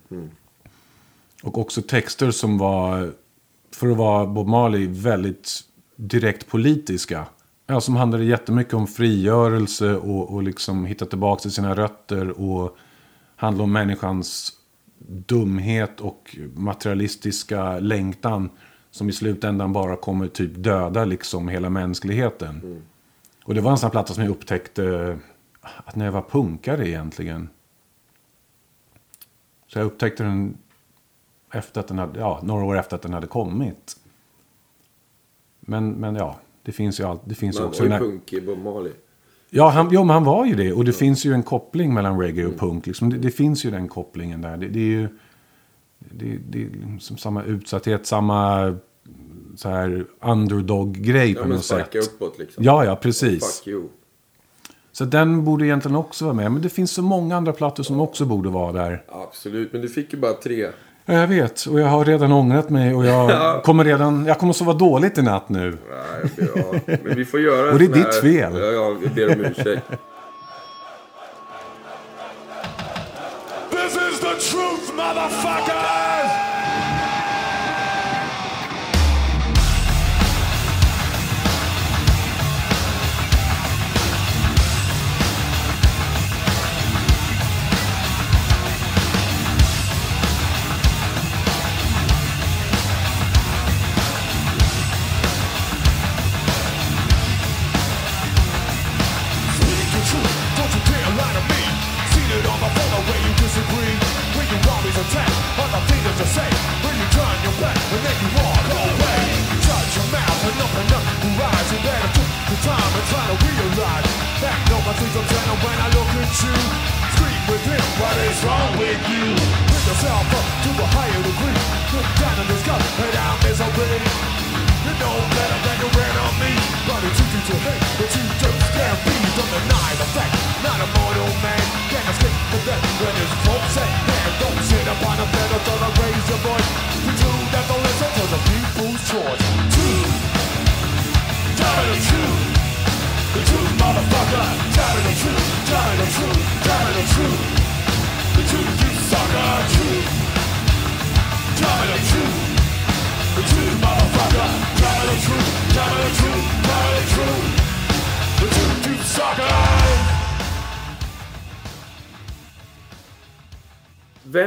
Och också texter som var, för att vara Bob Marley, väldigt direkt politiska. Ja, som handlade jättemycket om frigörelse och, och liksom hitta tillbaka till sina rötter. Och handla om människans dumhet och materialistiska längtan. Som i slutändan bara kommer typ döda liksom hela mänskligheten. Och det var en sån här platta som jag upptäckte att när jag var punkare egentligen. Så jag upptäckte den efter att den hade, ja, några år efter att den hade kommit. Men, men ja, det finns ju, allt, det finns Man också... var ju punk i Bob Marley. Ja, han, jo, men han var ju det. Och det finns ju en koppling mellan reggae och punk. Liksom. Det, det finns ju den kopplingen där. Det, det är ju det, det är liksom samma utsatthet, samma så här underdog-grej Ja, på något sätt. sparka uppåt liksom. Ja, ja, precis. Fuck you. Så den borde egentligen också vara med. Men det finns så många andra plattor som också borde vara där. Absolut, men du fick ju bara tre. Ja, jag vet. Och jag har redan ångrat mig. Och jag kommer redan... Jag kommer sova dåligt i natt nu. Nej, ja, men vi får göra Och det är ditt fel. Ja, ja, jag ber om ursäkt.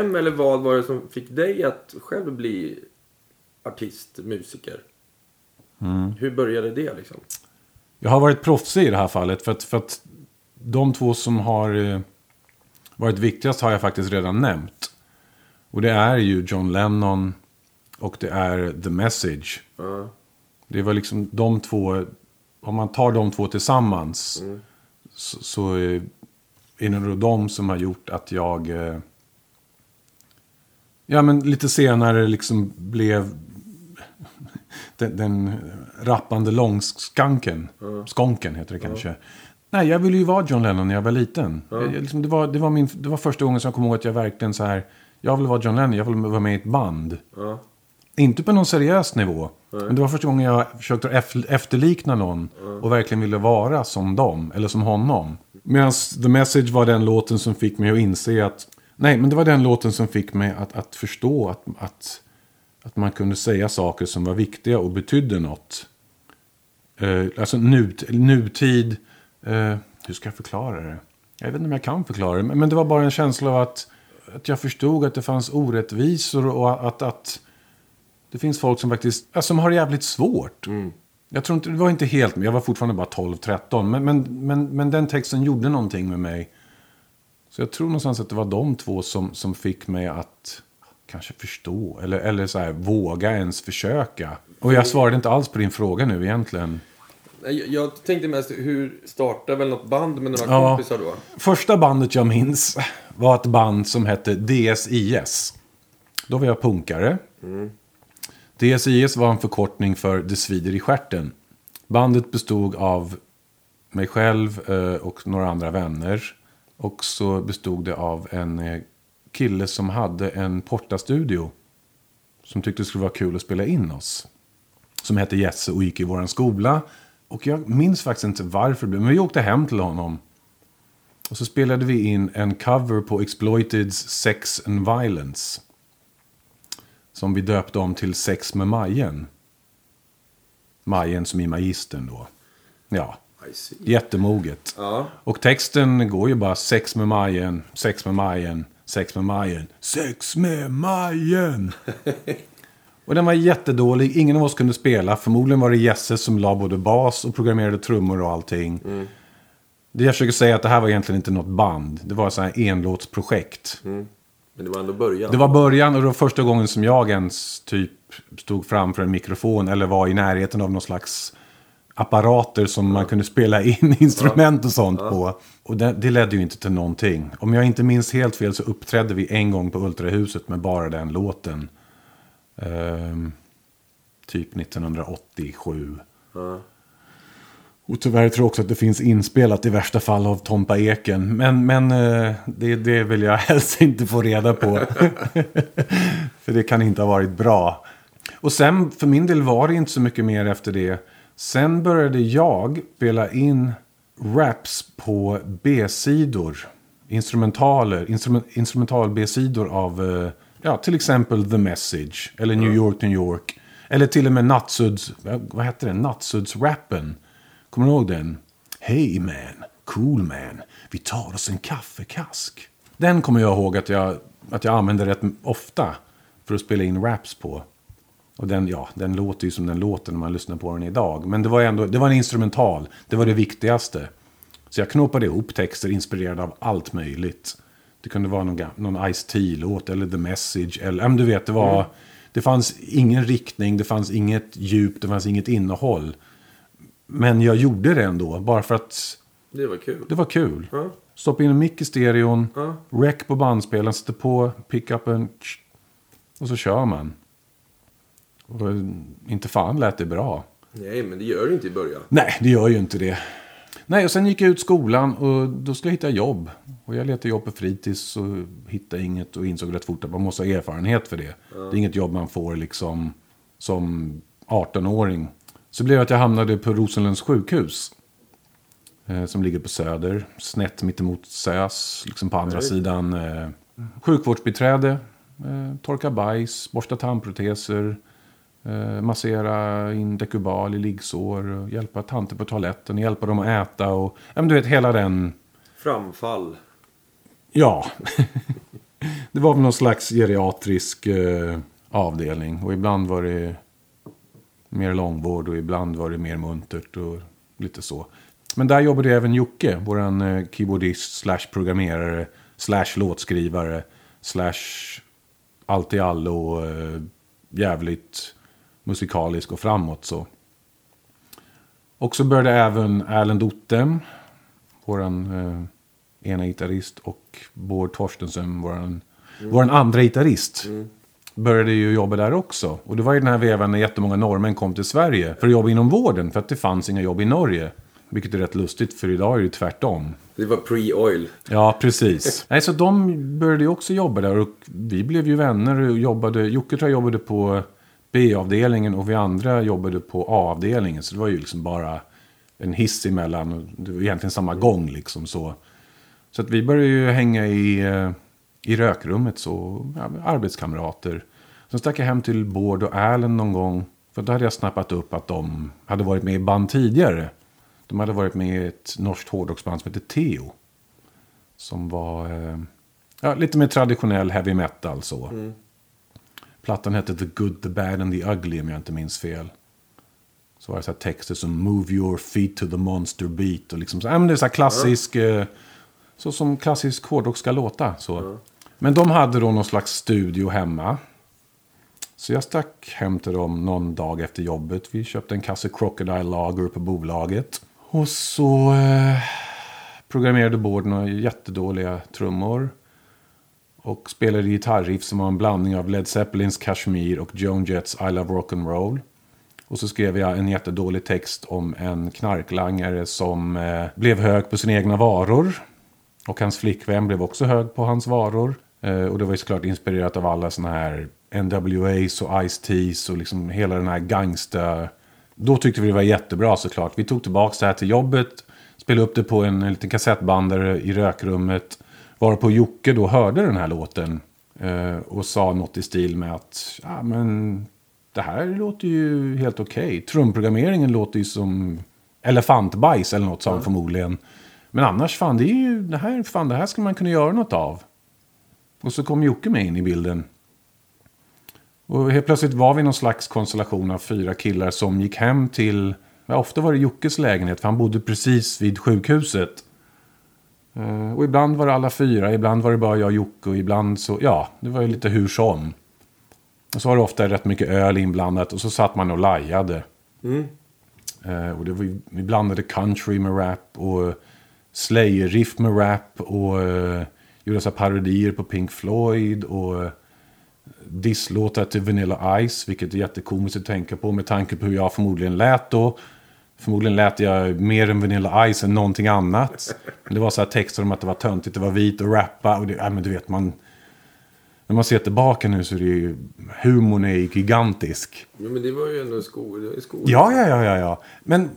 Vem eller vad var det som fick dig att själv bli artist, musiker? Mm. Hur började det liksom? Jag har varit proffsig i det här fallet. För att, för att de två som har eh, varit viktigast har jag faktiskt redan nämnt. Och det är ju John Lennon och det är The Message. Ja. Det var liksom de två, om man tar de två tillsammans. Så, så eh, är det nog de som har gjort att jag... Ja, men lite senare liksom blev den, den rappande långskanken. Skonken heter det kanske. Nej, jag ville ju vara John Lennon när jag var liten. Jag, jag, liksom, det, var, det, var min, det var första gången som jag kom ihåg att jag verkligen så här... Jag vill vara John Lennon, jag vill vara med i ett band. Ja. Inte på någon seriös nivå. Men det var första gången jag försökte ef- efterlikna någon. Och verkligen ville vara som dem. Eller som honom. Medan The Message var den låten som fick mig att inse att... Nej, men det var den låten som fick mig att, att förstå att, att, att man kunde säga saker som var viktiga och betydde något. Eh, alltså nut, nutid. Eh, hur ska jag förklara det? Jag vet inte om jag kan förklara det. Men, det var bara en känsla av att, att jag förstod att det fanns orättvisor. Och att, att det finns folk som faktiskt ja, som har det jävligt svårt. Jag tror inte, det var inte helt, jag var fortfarande bara 12-13. Men, men, men, men den texten gjorde någonting med mig. Så jag tror någonstans att det var de två som, som fick mig att kanske förstå. Eller, eller så här, våga ens försöka. Och jag svarade inte alls på din fråga nu egentligen. Jag, tänkte mest, hur startade väl något band med några Ja. kompisar då? Första bandet jag minns var ett band som hette DSIS. Då var jag punkare. DSIS var en förkortning för Det svider i stjärten. Bandet bestod av mig själv eh, och några andra vänner. Och så bestod det av en eh, kille som hade en portastudio. Som tyckte det skulle vara kul att spela in oss. Som hette Jesse och gick i vår skola. Och jag minns faktiskt inte varför det blev. Men vi åkte hem till honom. Och så spelade vi in en cover på Exploiteds Sex and Violence. Som vi döpte om till Sex med Majen. Majen som i magistern då. Ja, jättemoget. Ja. Och texten går ju bara sex med Majen, sex med Majen, sex med Majen, sex med Majen. och den var jättedålig, ingen av oss kunde spela. Förmodligen var det Jesse som la både bas och programmerade trummor och allting. Det jag försöker säga är att det här var egentligen inte något band. Det var så här enlåtsprojekt. Men det var ändå början. Det var början och det var första gången som jag ens typ stod framför en mikrofon eller var i närheten av någon slags apparater som man kunde spela in instrument och sånt på. Och det, det ledde ju inte till någonting. Om jag inte minns helt fel så uppträdde vi en gång på Ultrahuset med bara den låten. Ehm, typ 1987. Ja. Och tyvärr tror jag också att det finns inspelat i värsta fall av Tompa Eken. Men, men eh, det, det vill jag helst inte få reda på. för det kan inte ha varit bra. Och sen för min del var det inte så mycket mer efter det. Sen började jag spela in raps på B-sidor. Instrumentaler, instrument, instrumental B-sidor av eh, ja, till exempel The Message. Eller New York, New York. Eller till och med Nattsuds, vad hette den? Nattsuds-rappen. Kommer du ihåg den? Hey man, cool man, vi tar oss en kaffekask. Den kommer jag ihåg att jag, att jag använde rätt ofta för att spela in raps på. Och den, ja, den låter ju som den låter när man lyssnar på den idag. Men det var ändå, det var en instrumental. Det var det viktigaste. Så jag knåpade ihop texter inspirerade av allt möjligt. Det kunde vara någon, någon Ice-T-låt eller The Message. Eller, men du vet, det var... Det fanns ingen riktning, det fanns inget djup, det fanns inget innehåll. Men jag gjorde det ändå, bara för att Det var kul. det var kul. Ja. Stoppa in en mick i stereon, Ja. rec på bandspelaren, sätter på pickupen och så kör man. Och inte fan lät det bra. Nej, men det gör det inte i början. Nej, det gör ju inte det. Nej, och sen gick jag ut skolan och då skulle jag hitta jobb. Och jag letade jobb på fritids och hittade inget och insåg rätt fort att man måste ha erfarenhet för det. Det är inget jobb man får liksom som 18-åring. Så blev det att jag hamnade på Rosenlunds sjukhus. Eh, som ligger på Söder, snett mittemot SÖS, liksom på andra sidan. Eh, sjukvårdsbiträde, eh, torka bajs, borsta tandproteser. Eh, massera in dekubal i liggsår, hjälpa tanter på toaletten, hjälpa dem att äta och... Ja, men du vet, hela den... Framfall. Ja. det var väl någon slags geriatrisk eh, avdelning. Och ibland var det mer långvård och ibland var det mer muntert och lite så. Men där jobbade även Jocke, våran eh, keyboardist slash programmerare slash låtskrivare slash allt i allo eh, jävligt musikalisk och framåt så. Och så började även Erlend Ottem, våran eh, ena gitarrist och Bård Torstensen, våran, våran andra gitarrist. Började ju jobba där också. Och det var ju den här vevan när jättemånga norrmän kom till Sverige för att jobba inom vården. För att det fanns inga jobb i Norge. Vilket är rätt lustigt för idag är det tvärtom. Det var pre-oil. Ja, precis. Nej, så de började ju också jobba där och vi blev ju vänner och jobbade. Jocke tror jag jobbade på B-avdelningen och vi andra jobbade på A-avdelningen. Så det var ju liksom bara en hiss emellan. och Det var egentligen samma gång liksom så. Så att vi började ju hänga i, eh, i rökrummet så, ja, arbetskamrater. Sen stack jag hem till Bård och Allen någon gång. För då hade jag snappat upp att de hade varit med i band tidigare. De hade varit med i ett norskt hårdrocksband som hette Teo. Som var eh, ja, lite mer traditionell heavy metal så. Mm. Plattan hette The Good, The Bad and The Ugly om jag inte minns fel. Så var det så här texter som Move your feet to the monster beat. Och liksom så, ja, men det är så klassisk, eh, så som klassisk hårdrock ska låta. Så. Men de hade då någon slags studio hemma. Så jag stack hem till dem någon dag efter jobbet. Vi köpte en kasse Crocodile Lager på bolaget. Och så eh, programmerade Bård några jättedåliga trummor. Och spelade gitarriff som var en blandning av Led Zeppelins Kashmir och Joan Jetts I Love Rock'n'Roll. Och så skrev jag en jättedålig text om en knarklangare som eh, blev hög på sina egna varor. Och hans flickvän blev också hög på hans varor. Eh, och det var ju såklart inspirerat av alla såna här NWAs och Ice-T's och liksom hela den här gangsta... Då tyckte vi det var jättebra såklart. Vi tog tillbaka det här till jobbet. spelade upp det på en, en liten kassettbandare i rökrummet. Varpå Jocke då hörde den här låten. Eh, och sa något i stil med att ja, men det här låter ju helt okej. Trumprogrammeringen låter ju som elefantbajs eller något sa han förmodligen. Men annars fan, det är ju det här, fan, det här ska man kunna göra något av. Och så kom Jocke med in i bilden. Och helt plötsligt var vi någon slags konstellation av fyra killar som gick hem till, ja, ofta var det Jockes lägenhet för han bodde precis vid sjukhuset. Eh, Och ibland var det alla fyra, ibland var det bara jag och Jocke och ibland så, ja, det var ju lite hur som. Och så var det ofta rätt mycket öl inblandat och så satt man och lajade. Eh, och det var, vi blandade country med rap och Slayer-riff med rap och eh, gjorde så här parodier på Pink Floyd och disslåtar till Vanilla Ice, vilket är jättekomiskt att tänka på med tanke på hur jag förmodligen lät då. Förmodligen lät jag mer än Vanilla Ice än någonting annat. Det var så här texter om att det var töntigt, det var vit och rappa och det, ja, men du vet man... När man ser tillbaka nu så är det ju, humorn är ju gigantisk. Ja, men det var ju ändå skolan. Ja, ja, ja, ja, ja. Men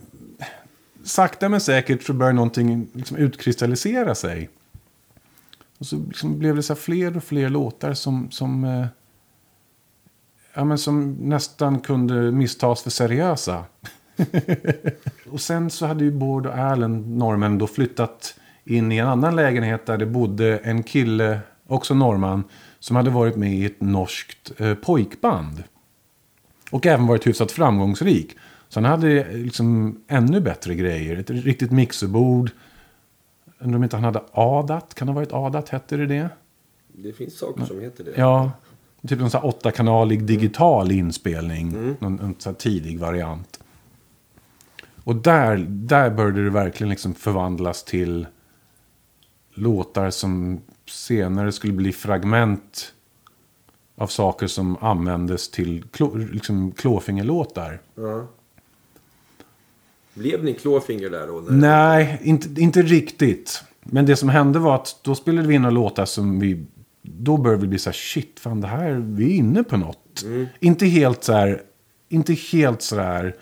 sakta men säkert så börjar någonting liksom utkristallisera sig. Och så liksom blev det så fler och fler låtar som, som, eh, ja, men som nästan kunde misstas för seriösa. och sen så hade ju Bård och Erlend, norrmän, då flyttat in i en annan lägenhet där det bodde en kille, också norrman, som hade varit med i ett norskt eh, pojkband. Och även varit hyfsat framgångsrik. Så han hade liksom ännu bättre grejer. Ett riktigt mixerbord. Undrar om inte han hade Adat. Kan det ha varit Adat? Hette det det? Det finns saker som heter det. Ja. Typ en sån här åttakanalig digital inspelning. Någon, en sån här tidig variant. Och där, där började det verkligen liksom förvandlas till låtar som senare skulle bli fragment av saker som användes till klå, liksom klåfingerlåtar. Ja. Blev ni klåfinger där då? Nej, inte, inte riktigt. Men det som hände var att då spelade vi in några låtar som vi... Då började vi bli så här, shit, fan det här, vi är inne på något. Inte helt så här, inte helt så här,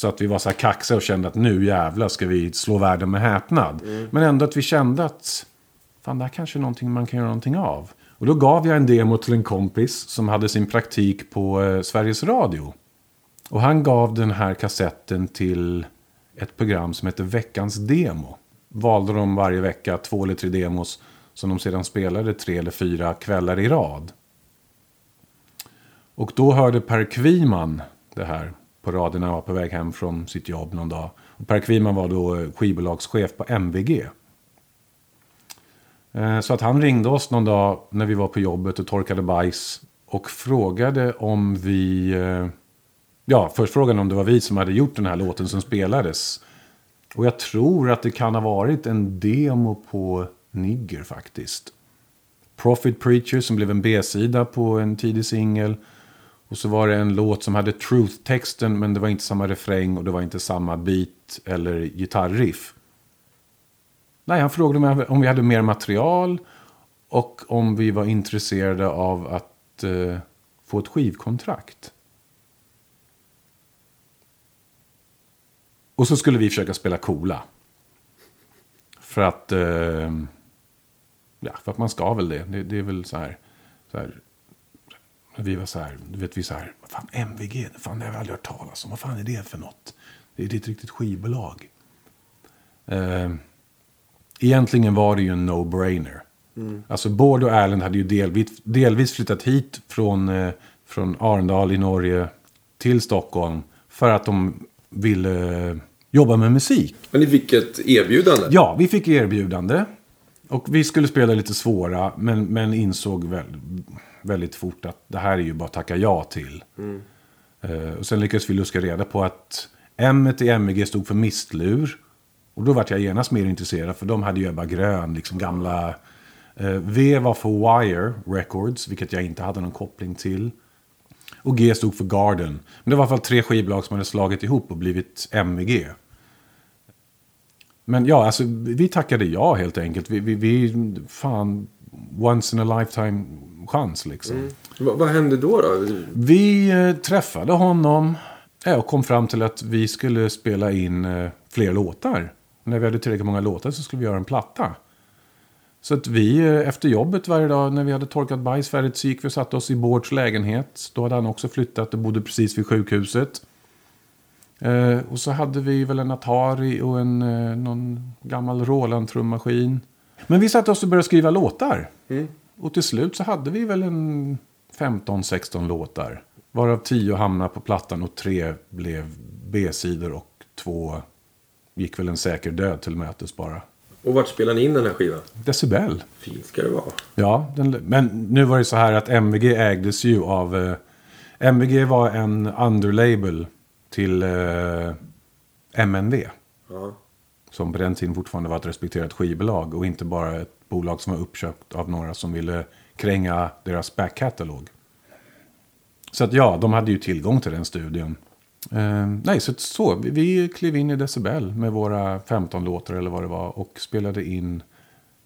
så att vi var så här kaxiga och kände att nu jävlar ska vi slå världen med häpnad. Men ändå att vi kände att, fan det här kanske är någonting man kan göra någonting av. Och då gav jag en demo till en kompis som hade sin praktik på eh, Sveriges Radio. Och han gav den här kassetten till ett program som heter Veckans Demo. Valde de varje vecka två eller tre demos som de sedan spelade tre eller fyra kvällar i rad. Och då hörde Per Kviman det här på radion när han var på väg hem från sitt jobb någon dag. Och per Kviman var då eh, skivbolagschef på MVG. Eh, så att han ringde oss någon dag när vi var på jobbet och torkade bajs. Och frågade om vi... Eh, ja, först frågade han om det var vi som hade gjort den här låten som spelades. Och jag tror att det kan ha varit en demo på Nigger faktiskt. Profit Preacher som blev en B-sida på en tidig singel. Och så var det en låt som hade Truth-texten men det var inte samma refräng och det var inte samma beat eller gitarriff. Nej, han frågade om, om vi hade mer material och om vi var intresserade av att eh, få ett skivkontrakt. Och så skulle vi försöka spela coola. För att... Eh, ja, för att man ska väl det. Det, det är väl så här... Så här vi var så här, du vet vi så här, vad fan MVG, fan det har jag aldrig hört talas om, vad fan är det för något? Det är ett riktigt skivbolag. Eh, egentligen var det ju en no-brainer. Alltså Bård och Erlend hade ju delvis, delvis flyttat hit från, eh, från Arendal i Norge till Stockholm för att de ville eh, jobba med musik. Men ni fick ett erbjudande? Ja, vi fick erbjudande. Och vi skulle spela lite svåra, men, men insåg väl, väldigt fort att det här är ju bara att tacka ja till. Eh, och sen lyckades vi luska reda på att M i MVG stod för mistlur. Och då vart jag genast mer intresserad, för de hade ju Ebba Grön, liksom gamla... Uh, v var för Wire Records, vilket jag inte hade någon koppling till. Och G stod för Garden. Men det var i alla fall tre skivbolag som hade slagit ihop och blivit MVG. Men ja, alltså vi tackade ja helt enkelt. Vi, vi, vi fan, once in a lifetime chans liksom. Va, vad hände då? då? Vi eh, träffade honom eh, och kom fram till att vi skulle spela in eh, fler låtar. när vi hade tillräckligt många låtar så skulle vi göra en platta. Så att vi eh, efter jobbet varje dag när vi hade torkat bajs färdigt så gick vi och satte oss i Bårds lägenhet. Då hade han också flyttat och bodde precis vid sjukhuset. Eh, och så hade vi väl en Atari och en eh, någon gammal Roland-trummaskin. Men vi satte oss och började skriva låtar. Och till slut så hade vi väl en 15-16 låtar. Varav 10 hamnade på plattan och tre blev B-sidor och två gick väl en säker död till mötes bara. Och vart spelar ni in den här skivan? Decibel. Fint ska det vara. Ja, den, men nu var det så här att MVG ägdes ju av... Eh, MVG var en underlabel till eh, MNV. Ja. Som på den tiden fortfarande var ett respekterat skivbolag. Och inte bara ett bolag som var uppköpt av några som ville kränga deras backkatalog. Så att ja, de hade ju tillgång till den studion. Eh, nej, så, så vi, vi klev in i Decibel med våra 15 låtar eller vad det var. Och spelade in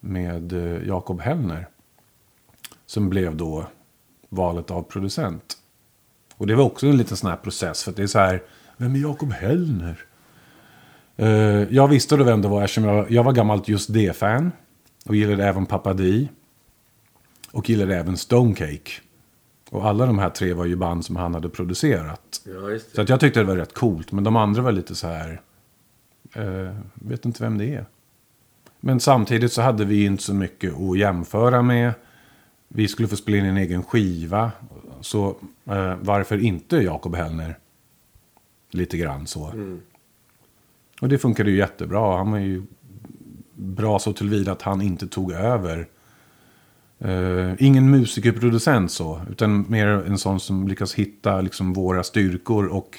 med eh, Jakob Hellner. Som blev då valet av producent. Och det var också en liten sån här process. För det är så här, vem är Jakob Hellner? Eh, jag visste då vem det var eftersom jag, jag var gammalt just det-fan. Och gillade även Papa Di. Och gillade även Stonecake. Och alla de här tre var ju band som han hade producerat. Ja, Så att jag tyckte det var rätt coolt. Men de andra var lite så här. Eh, vet inte vem det är. Men samtidigt så hade vi inte så mycket att jämföra med. Vi skulle få spela in en egen skiva. Så eh, varför inte Jakob Hellner? Lite grann så. Och det funkade ju jättebra. Han var ju bra så tillvida att han inte tog över. Eh, ingen musikerproducent så. Utan mer en sån som lyckas hitta liksom, våra styrkor. Och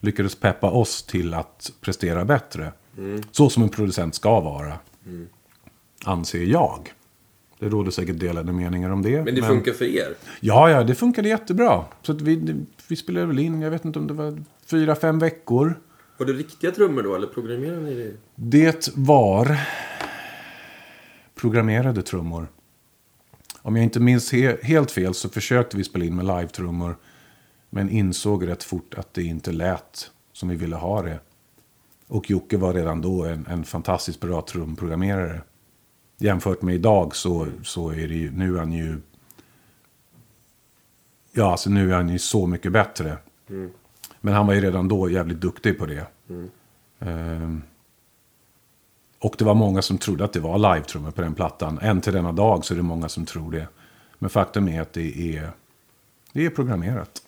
lyckades peppa oss till att prestera bättre. Så som en producent ska vara. Anser jag. Det råder säkert delade meningar om det. Men det funkar för er? Ja, ja, det funkade jättebra. Så vi, vi spelade väl in, jag vet inte om det var fyra, fem veckor. Var det riktiga trummor då, eller programmerade ni det? Det var programmerade trummor. Om jag inte minns he helt fel så försökte vi spela in med live-trummor. Men insåg rätt fort att det inte lät som vi ville ha det. Och Jocke var redan då en, en fantastiskt bra trumprogrammerare. Jämfört med idag så, så är det ju, nu är han ju... Ja, alltså nu är han ju så mycket bättre. Men han var ju redan då jävligt duktig på det. Ehm, och det var många som trodde att det var live-trummor på den plattan. Än till denna dag så är det många som tror det. Men faktum är att det är, det är programmerat.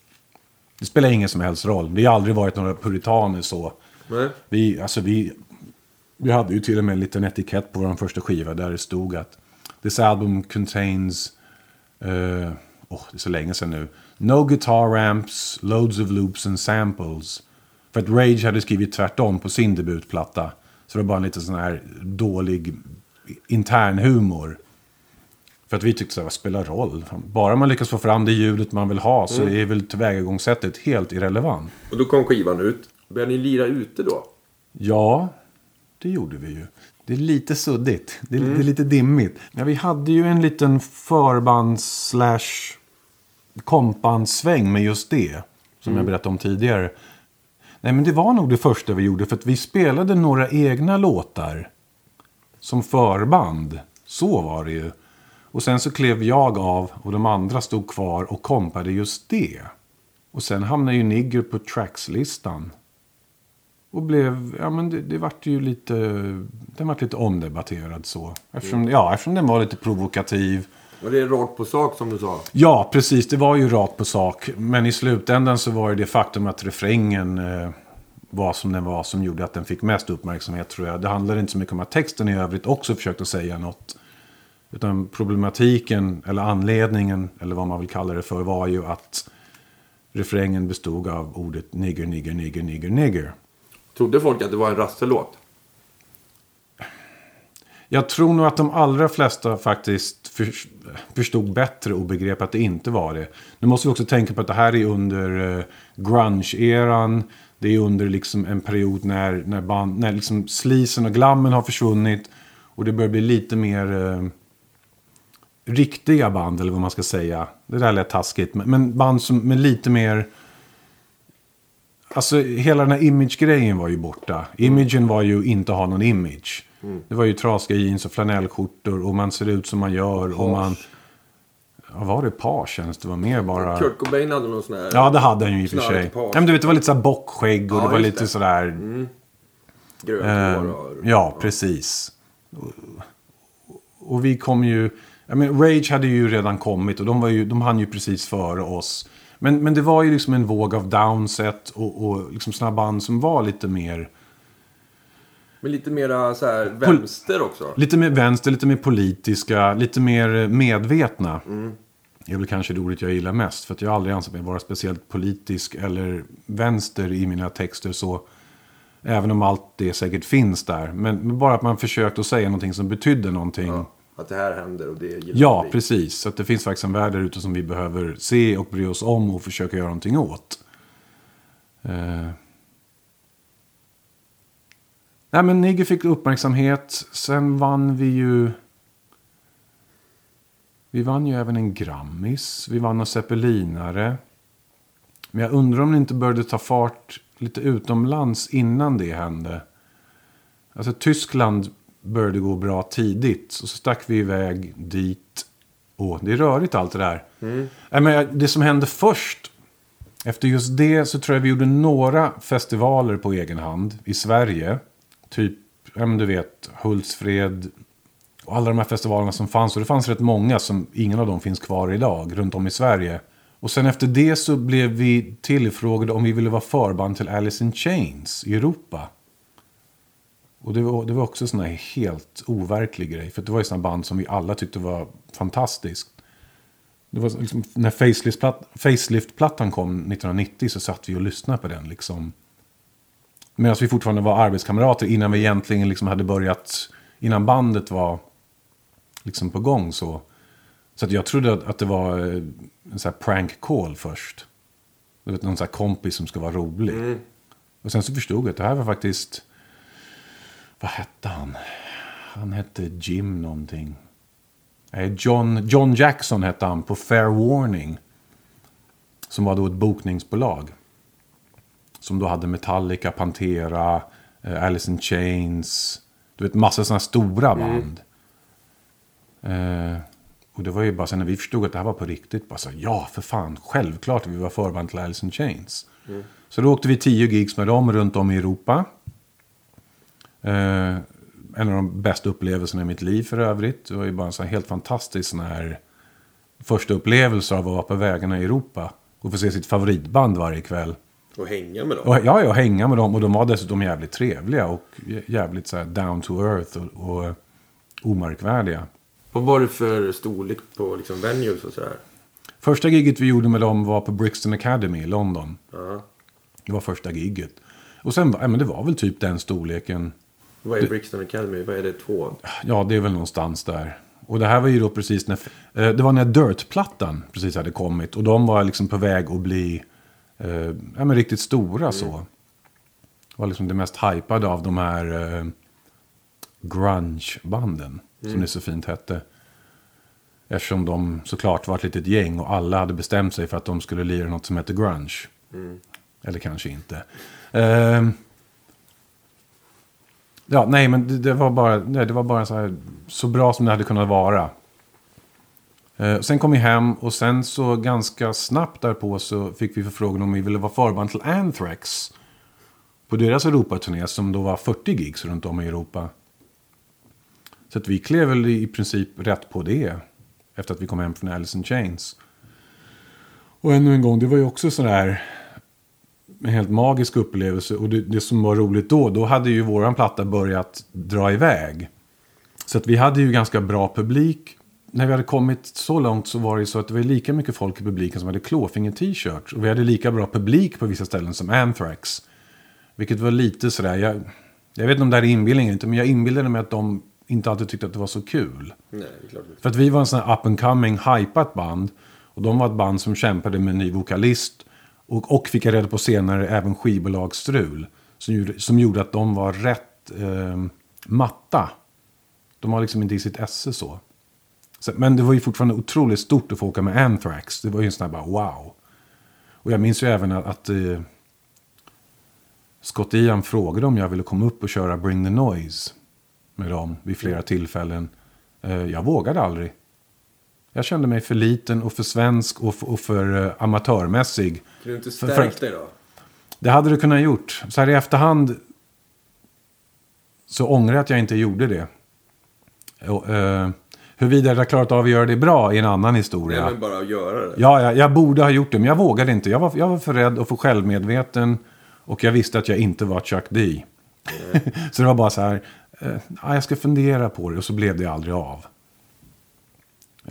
Det spelar ingen som helst roll. Det har aldrig varit några puritaner så. Nej. Vi, alltså vi, vi hade ju till och med en liten etikett på vår första skiva där det stod att This album contains, eh, åh det är så länge sedan nu, No guitar amps, loads of loops and samples. För att Rage hade skrivit tvärtom på sin debutplatta. Så det var bara en liten sån här dålig intern humor. För att vi tyckte så här, vad spelar roll? Bara man lyckas få fram det ljudet man vill ha så är väl tillvägagångssättet helt irrelevant. Och då kom skivan ut. Började ni lira ute då? Ja, det gjorde vi ju. Det är lite suddigt. Det är, det är lite dimmigt. Ja, vi hade ju en liten förbands slash kompandsväng med just det. Som jag berättade om tidigare. Nej, men det var nog det första vi gjorde. För att vi spelade några egna låtar. Som förband. Så var det ju. Och sen så klev jag av och de andra stod kvar och kompade just det. Och sen hamnade ju Nigger på trackslistan. Och blev, ja men det, det vart ju lite, den vart lite omdebatterad så. Eftersom, ja, eftersom den var lite provokativ. Och det är rakt på sak som du sa. Ja, precis, det var ju rakt på sak. Men i slutändan så var det det faktum att refrängen eh, var som den var som gjorde att den fick mest uppmärksamhet tror jag. Det handlade inte så mycket om att texten i övrigt också försökte säga något. Utan problematiken, eller anledningen, eller vad man vill kalla det för, var ju att refrängen bestod av ordet nigger, nigger, nigger, nigger, nigger. Trodde folk att det var en rasselåt? Jag tror nog att de allra flesta faktiskt förstod bättre och begrep att det inte var det. Nu måste vi också tänka på att det här är under eh, grunge-eran. Det är under liksom en period när, när, band, när liksom slisen och glammen har försvunnit. Och det börjar bli lite mer eh, riktiga band, eller vad man ska säga. Det där lät taskigt. Men, men band som med lite mer... Alltså hela den här image-grejen var ju borta. Imagen var ju inte ha någon image. Det var ju trasiga jeans och flanellskjortor och man ser ut som man gör. Och man... Ja, var det page Det var mer bara... Kurt Cobain hade någon sån här... Ja, det hade han ju i och för sig. Ja, men du vet, det var lite så här bockskägg och Ja, det var lite det. sådär... Grönt Eh, och... ja, precis. Och, och vi kom ju... Jag men, Rage hade ju redan kommit och de, var ju, de hann ju precis före oss. Men, men det var ju liksom en våg av downset och, och liksom såna band som var lite mer... Men lite mera så här vänster också. Lite mer vänster, lite mer politiska, lite mer medvetna. Det är väl kanske det ordet jag gillar mest. För att jag har aldrig ansett mig vara speciellt politisk eller vänster i mina texter. så Även om allt det säkert finns där. Men bara att man försökt att säga någonting som betydde någonting. Ja, att det här händer och det gillar vi. precis. Så att det finns faktiskt en värld där ute som vi behöver se och bry oss om och försöka göra någonting åt. Eh. Nej men Nigge fick uppmärksamhet. Sen vann vi ju... Vi vann ju även en Grammis. Vi vann en Zeppelinare. Men jag undrar om det inte började ta fart lite utomlands innan det hände. Alltså Tyskland började gå bra tidigt. Och så stack vi iväg dit. Åh, det är rörigt allt det där. Nej, men det som hände först. Efter just det så tror jag vi gjorde några festivaler på egen hand i Sverige. Typ, ja men du vet, Hultsfred. Och alla de här festivalerna som fanns. Och det fanns rätt många som ingen av dem finns kvar idag runt om i Sverige. Och sen efter det så blev vi tillfrågade om vi ville vara förband till Alice in Chains i Europa. Och det var, det var också sån här helt overklig grej. För det var ju sådana band som vi alla tyckte var fantastiskt. Det var liksom, när Facelift-platt- Facelift-plattan kom 1990 så satt vi och lyssnade på den. Liksom. Medan vi fortfarande var arbetskamrater innan vi egentligen liksom hade börjat, innan bandet var liksom på gång så. Så jag trodde att, att det var eh, en sån här prank call först. Du vet, någon sån här kompis som ska vara rolig. Och sen så förstod jag att det här var faktiskt, vad hette han? Han hette Jim någonting. John, John Jackson hette han på Fair Warning. Som var då ett bokningsbolag. Som då hade Metallica, Pantera, eh, Alice in Chains. Du vet, massa sådana stora band. Eh, och det var ju bara sen när vi förstod att det här var på riktigt. Bara så, ja, för fan, självklart vi var förband till Alice in Chains. Så då åkte vi tio gigs med dem runt om i Europa. Eh, en av de bästa upplevelserna i mitt liv för övrigt. Det var ju bara en sån helt fantastisk sån här första upplevelse av att vara på vägarna i Europa. Och få se sitt favoritband varje kväll. Och hänga med dem. Och, ja, ja, hänga med dem. Och de var dessutom jävligt trevliga och jä- jävligt så down to earth och, och omärkvärdiga. Vad var det för storlek på liksom venues och sådär? Första giget vi gjorde med dem var på Brixton Academy i London. Ja. Det var första giget. Och sen, ja, men det var väl typ den storleken. Vad är Brixton Academy? Vad är det? Två? Ja, det är väl någonstans där. Och det här var ju då precis när... Eh, det var när Dirt-plattan precis hade kommit. Och de var liksom på väg att bli eh, ja, men riktigt stora så. Det var liksom det mest hypade av de här eh, grunge-banden. Som det så fint hette. Eftersom de såklart var ett litet gäng och alla hade bestämt sig för att de skulle lira något som hette grunge. Eller kanske inte. Ehm, Ja, nej, men det, det var bara, nej, det var bara så, här, så bra som det hade kunnat vara. Eh, sen kom vi hem och sen så ganska snabbt därpå så fick vi förfrågan om vi ville vara förband till Anthrax. På deras Europaturné som då var 40 gigs runt om i Europa. Så att vi klev väl i princip rätt på det. Efter att vi kom hem från Alice in Chains. Och ännu en gång, det var ju också sådär en helt magisk upplevelse. Och det, det som var roligt då, då hade ju våran platta börjat dra iväg. Så att vi hade ju ganska bra publik. När vi hade kommit så långt så var det ju så att det var lika mycket folk i publiken som hade klåfinger-t-shirts. Och vi hade lika bra publik på vissa ställen som Anthrax. Vilket var lite sådär, jag, jag vet inte om det här är inbillning inte, men jag inbillade mig att de inte alltid tyckte att det var så kul. Nej. För att vi var en sån här up and coming, hypat band. Och de var ett band som kämpade med en ny vokalist. Och, och fick jag reda på senare även skivbolagsstrul. Som gjorde, som gjorde att de var rätt eh, matta. De var liksom inte i sitt esse så. så. Men det var ju fortfarande otroligt stort att få åka med Anthrax. Det var ju en sån här bara wow. Och jag minns ju även att, att eh, Scott Ian frågade om jag ville komma upp och köra Bring the Noise med dem vid flera tillfällen. Eh, jag vågade aldrig. Jag kände mig för liten och för svensk och för, och för eh, amatörmässig. Kan du inte För- för stärkt att- dig då? Det hade du kunnat gjort. Så här i efterhand så ångrar jag att jag inte gjorde det. Och, eh, huruvida jag hade klarat av att göra det bra är en annan historia. Nej, men bara att göra det. Ja, jag, jag borde ha gjort det, men jag vågade inte. Jag var, jag var för rädd och för självmedveten. Och jag visste att jag inte var Chuck D. så det var bara så här, eh, ja, jag ska fundera på det. Och så blev det aldrig av.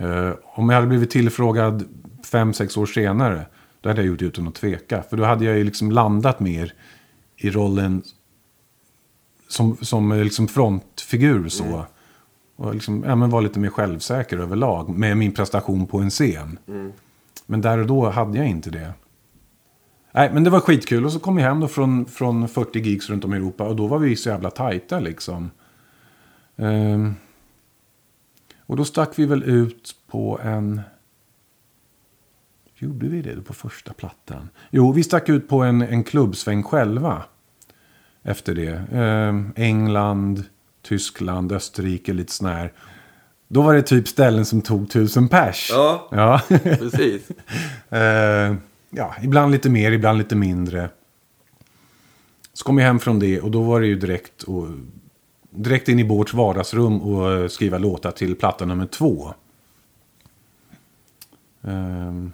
Eh, om jag hade blivit tillfrågad fem, sex år senare, då hade jag gjort det utan att tveka. För då hade jag ju liksom landat mer i rollen som, som liksom frontfigur så. Och liksom, ja, men var lite mer självsäker överlag med min prestation på en scen. Men där och då hade jag inte det. Nej, men det var skitkul. Och så kom jag hem då från, från 40 gigs runt om i Europa. Och då var vi så jävla tajta liksom. Ehm, och då stack vi väl ut på en... Gjorde vi det då på första plattan? Jo, vi stack ut på en, en klubbsväng själva. Efter det. Ehm, England, Tyskland, Österrike, lite sån här. Då var det typ ställen som tog tusen pers. Ja. ja. Precis. Eh, ja, ibland lite mer, ibland lite mindre. Så kom jag hem från det och då var det ju direkt, och, direkt in i Bårds vardagsrum och eh, skriva låtar till platta nummer två. Ehm,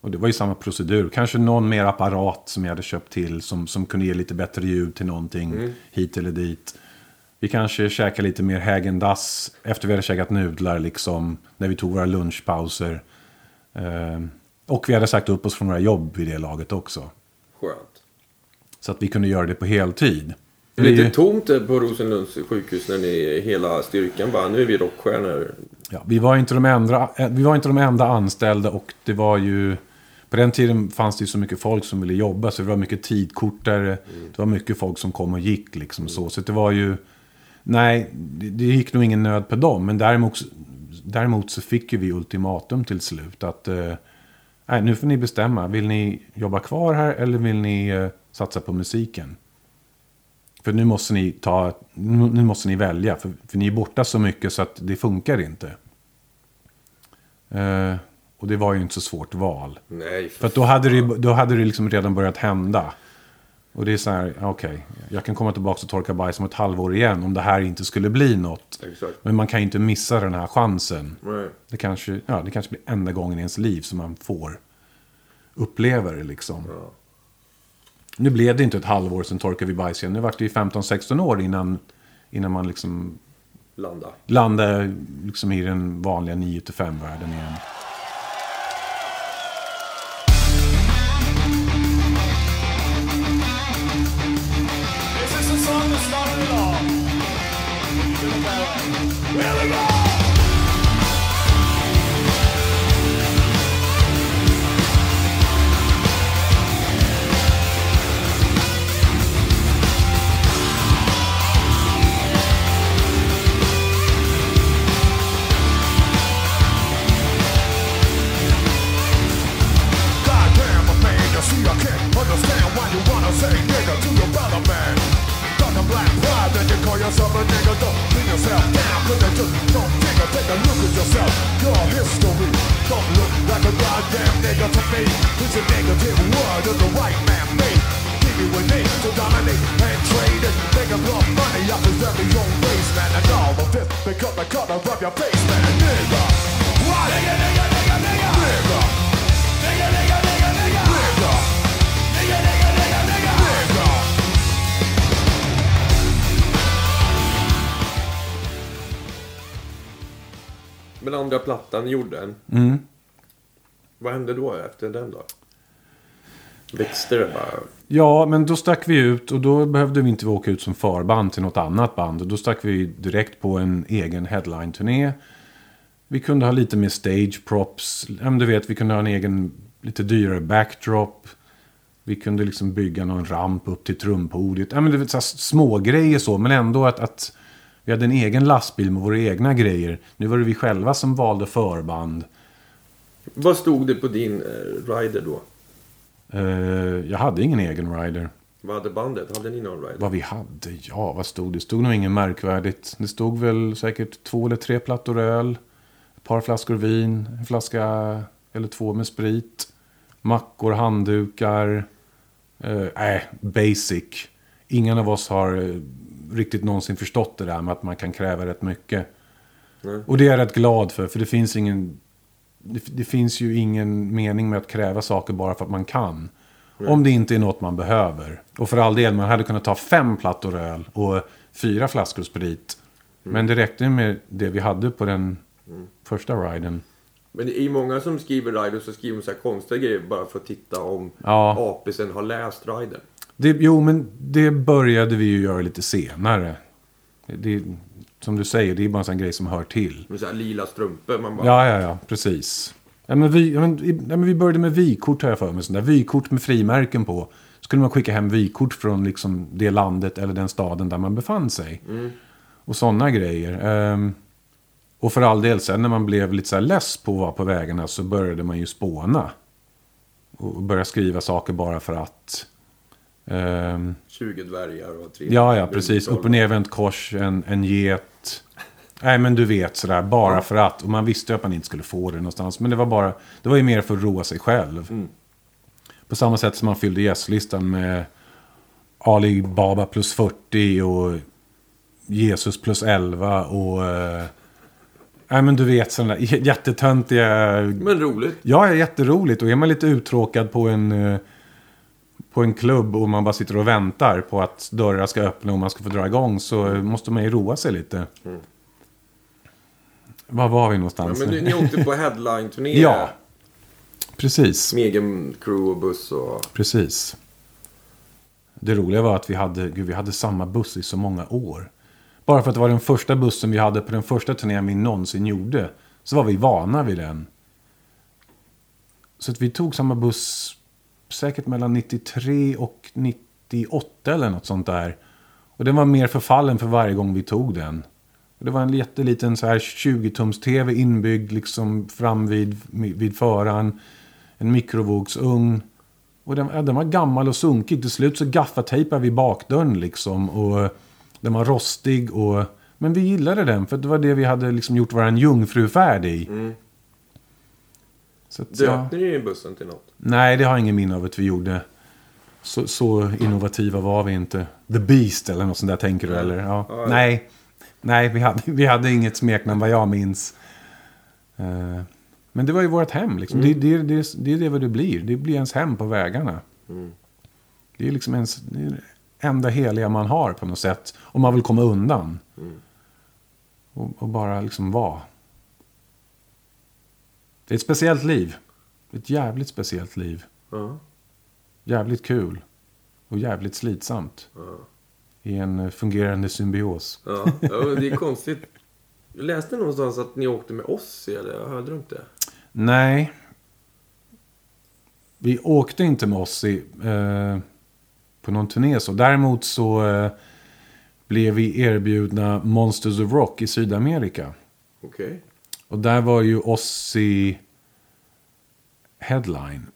och det var ju samma procedur. Kanske någon mer apparat som jag hade köpt till som, som kunde ge lite bättre ljud till någonting hit eller dit. Vi kanske käkade lite mer Häagen-Dazs efter vi hade käkat nudlar liksom. När vi tog våra lunchpauser. Ehm, och vi hade sagt upp oss från våra jobb vid det laget också. Skönt. Så att vi kunde göra det på heltid. Det är lite tomt på Rosenlunds sjukhus när ni hela styrkan bara, nu är vi rockstjärnor. ja, vi, var inte de enda, eh, vi var inte de enda anställda och det var ju... På den tiden fanns det ju så mycket folk som ville jobba så det var mycket tidkortare. Det var mycket folk som kom och gick liksom så. Så det var ju... Nej, det, det gick nog ingen nöd på dem. Men däremot, däremot så fick ju vi ultimatum till slut. Att eh, nej, nu får ni bestämma. Vill ni jobba kvar här eller vill ni eh, satsa på musiken? För nu måste ni ta, nu måste ni välja. För, för ni är borta så mycket så att det funkar inte. Eh, och det var ju inte så svårt val. Nej, För att då hade det, då hade det liksom redan börjat hända. Och det är så här, okej, jag kan komma tillbaka och torka bajs om ett halvår igen om det här inte skulle bli något. Exakt. Men man kan ju inte missa den här chansen. Nej. Det kanske, ja, det kanske blir enda gången i ens liv som man får uppleva det liksom. Ja. Nu blev det inte ett halvår sen torkade vi bajs igen. Nu var det ju 15-16 år innan, innan man liksom Landa. landade liksom i den vanliga 9-5-världen igen. Yourself a nigga. Don't bring yourself down, cause you just don't take a, take a look at yourself. Your history don't look like a goddamn nigga to me. It's a negative word that the white man made. Give you a name to dominate and trade it. Make a blow money off his very own face, man. And all of this because the color of your face, man. Nigga. What? Nigga, nigga, nigga. Nigga. Nigga, Men andra plattan gjorde den. Mm. Vad hände då efter den då? Växte det bara? Ja, men då stack vi ut och då behövde vi inte åka ut som förband till något annat band. Och då stack vi direkt på en egen headline-turné. Vi kunde ha lite mer stage props. Du vet, vi kunde ha en egen lite dyrare backdrop. Vi kunde liksom bygga någon ramp upp till trumpodiet. Ja, men det var så små grejer så, men ändå att, att vi hade en egen lastbil med våra egna grejer. Nu var det vi själva som valde förband. Vad stod det på din eh, rider då? Eh, jag hade ingen egen rider. Vad hade bandet? Hade ni någon rider? Vad vi hade? Ja, vad stod det? Det stod nog inget märkvärdigt. Det stod väl säkert två eller tre plattor öl. Ett par flaskor vin. En flaska eller två med sprit. Mackor, handdukar. Eh, Nej, basic. Ingen av oss har eh, riktigt någonsin förstått det där med att man kan kräva rätt mycket. Nej. Och det är jag rätt glad för, för det finns ingen... Det, det finns ju ingen mening med att kräva saker bara för att man kan. Om det inte är något man behöver. Och för all del, man hade kunnat ta fem plattor öl och fyra flaskor sprit. Men det räckte med det vi hade på den första riden. Men det är ju många som skriver rider så skriver de så här konstiga grejer bara för att titta om Ja. APCen har läst ridern. Det, jo, men det började vi ju göra lite senare. Det, som du säger, det är bara en sån grej som hör till. Med så här lila strumpor. Man bara... Ja, ja, ja, precis. Ja, men vi, ja, men, ja, men vi började med vykort har jag för mig. Sån där. Vykort med frimärken på. Skulle man skicka hem vykort från liksom, det landet eller den staden där man befann sig. Och sådana grejer. Ehm, och för all del, sen när man blev lite så här less på att vara på vägarna så började man ju spåna. Och börja skriva saker bara för att. Ehm, 20 dvärgar och tre... Ja, ja, precis. Upp och nervänt kors, en, en get. Nej, men du vet sådär, bara för att. Och man visste ju att man inte skulle få det någonstans. Men det var bara, det var ju mer för att roa sig själv. På samma sätt som man fyllde gästlistan med Ali Baba plus 40 och Jesus plus 11 och... eh, Nej, men du vet sådana där jättetöntiga... Men roligt. Ja, jätteroligt. Och är man lite uttråkad på en, eh, på en klubb och man bara sitter och väntar på att dörrar ska öppna och man ska få dra igång så måste man ju roa sig lite. Var var vi Ja, någonstans? men ni, ni åkte på headline-turné. Ja. Precis. Med egen crew och buss och... Precis. Det roliga var att vi hade, gud, vi hade samma buss i så många år. Bara för att det var den första bussen vi hade på den första turnén vi någonsin gjorde. Så var vi vana vid den. Så att vi tog samma buss säkert mellan 93 och 98 eller något sånt där. Och den var mer förfallen för varje gång vi tog den. Och det var en jätteliten så här 20-tums-tv inbyggd liksom fram vid, vid föraren. En mikrovågsugn. Och den, ja, den var gammal och sunkig. Till slut så gaffatejpade vi bakdörren liksom. Och den var rostig och... Men vi gillade den för det var det vi hade liksom gjort vår jungfrufärd i. Mm. Så. Döpte ni bussen till något? Nej, det har jag ingen minne av att vi gjorde. Så, så innovativa var vi inte. The Beast eller något sånt där tänker du eller? Ja. Ja, ja. Nej, Nej vi, hade, vi hade inget smeknamn vad jag minns. Eh, men det var ju vårt hem liksom. Det, det, det, det är det vad det blir. Det blir ens hem på vägarna. Det är liksom ens, det är det enda heliga man har på något sätt. Om man vill komma undan. Och, och bara liksom vara. Det är ett speciellt liv. Ett jävligt speciellt liv. Ja. Jävligt kul. Och jävligt slitsamt. I en fungerande symbios. Ja, ja det är konstigt. Jag läste någonstans att ni åkte med oss, eller jag drömt det. Nej. Vi åkte inte med oss i, eh, på någon turné så. Däremot så eh, blev vi erbjudna Monsters of Rock i Sydamerika. Okej. Och där var ju Ozzy headline.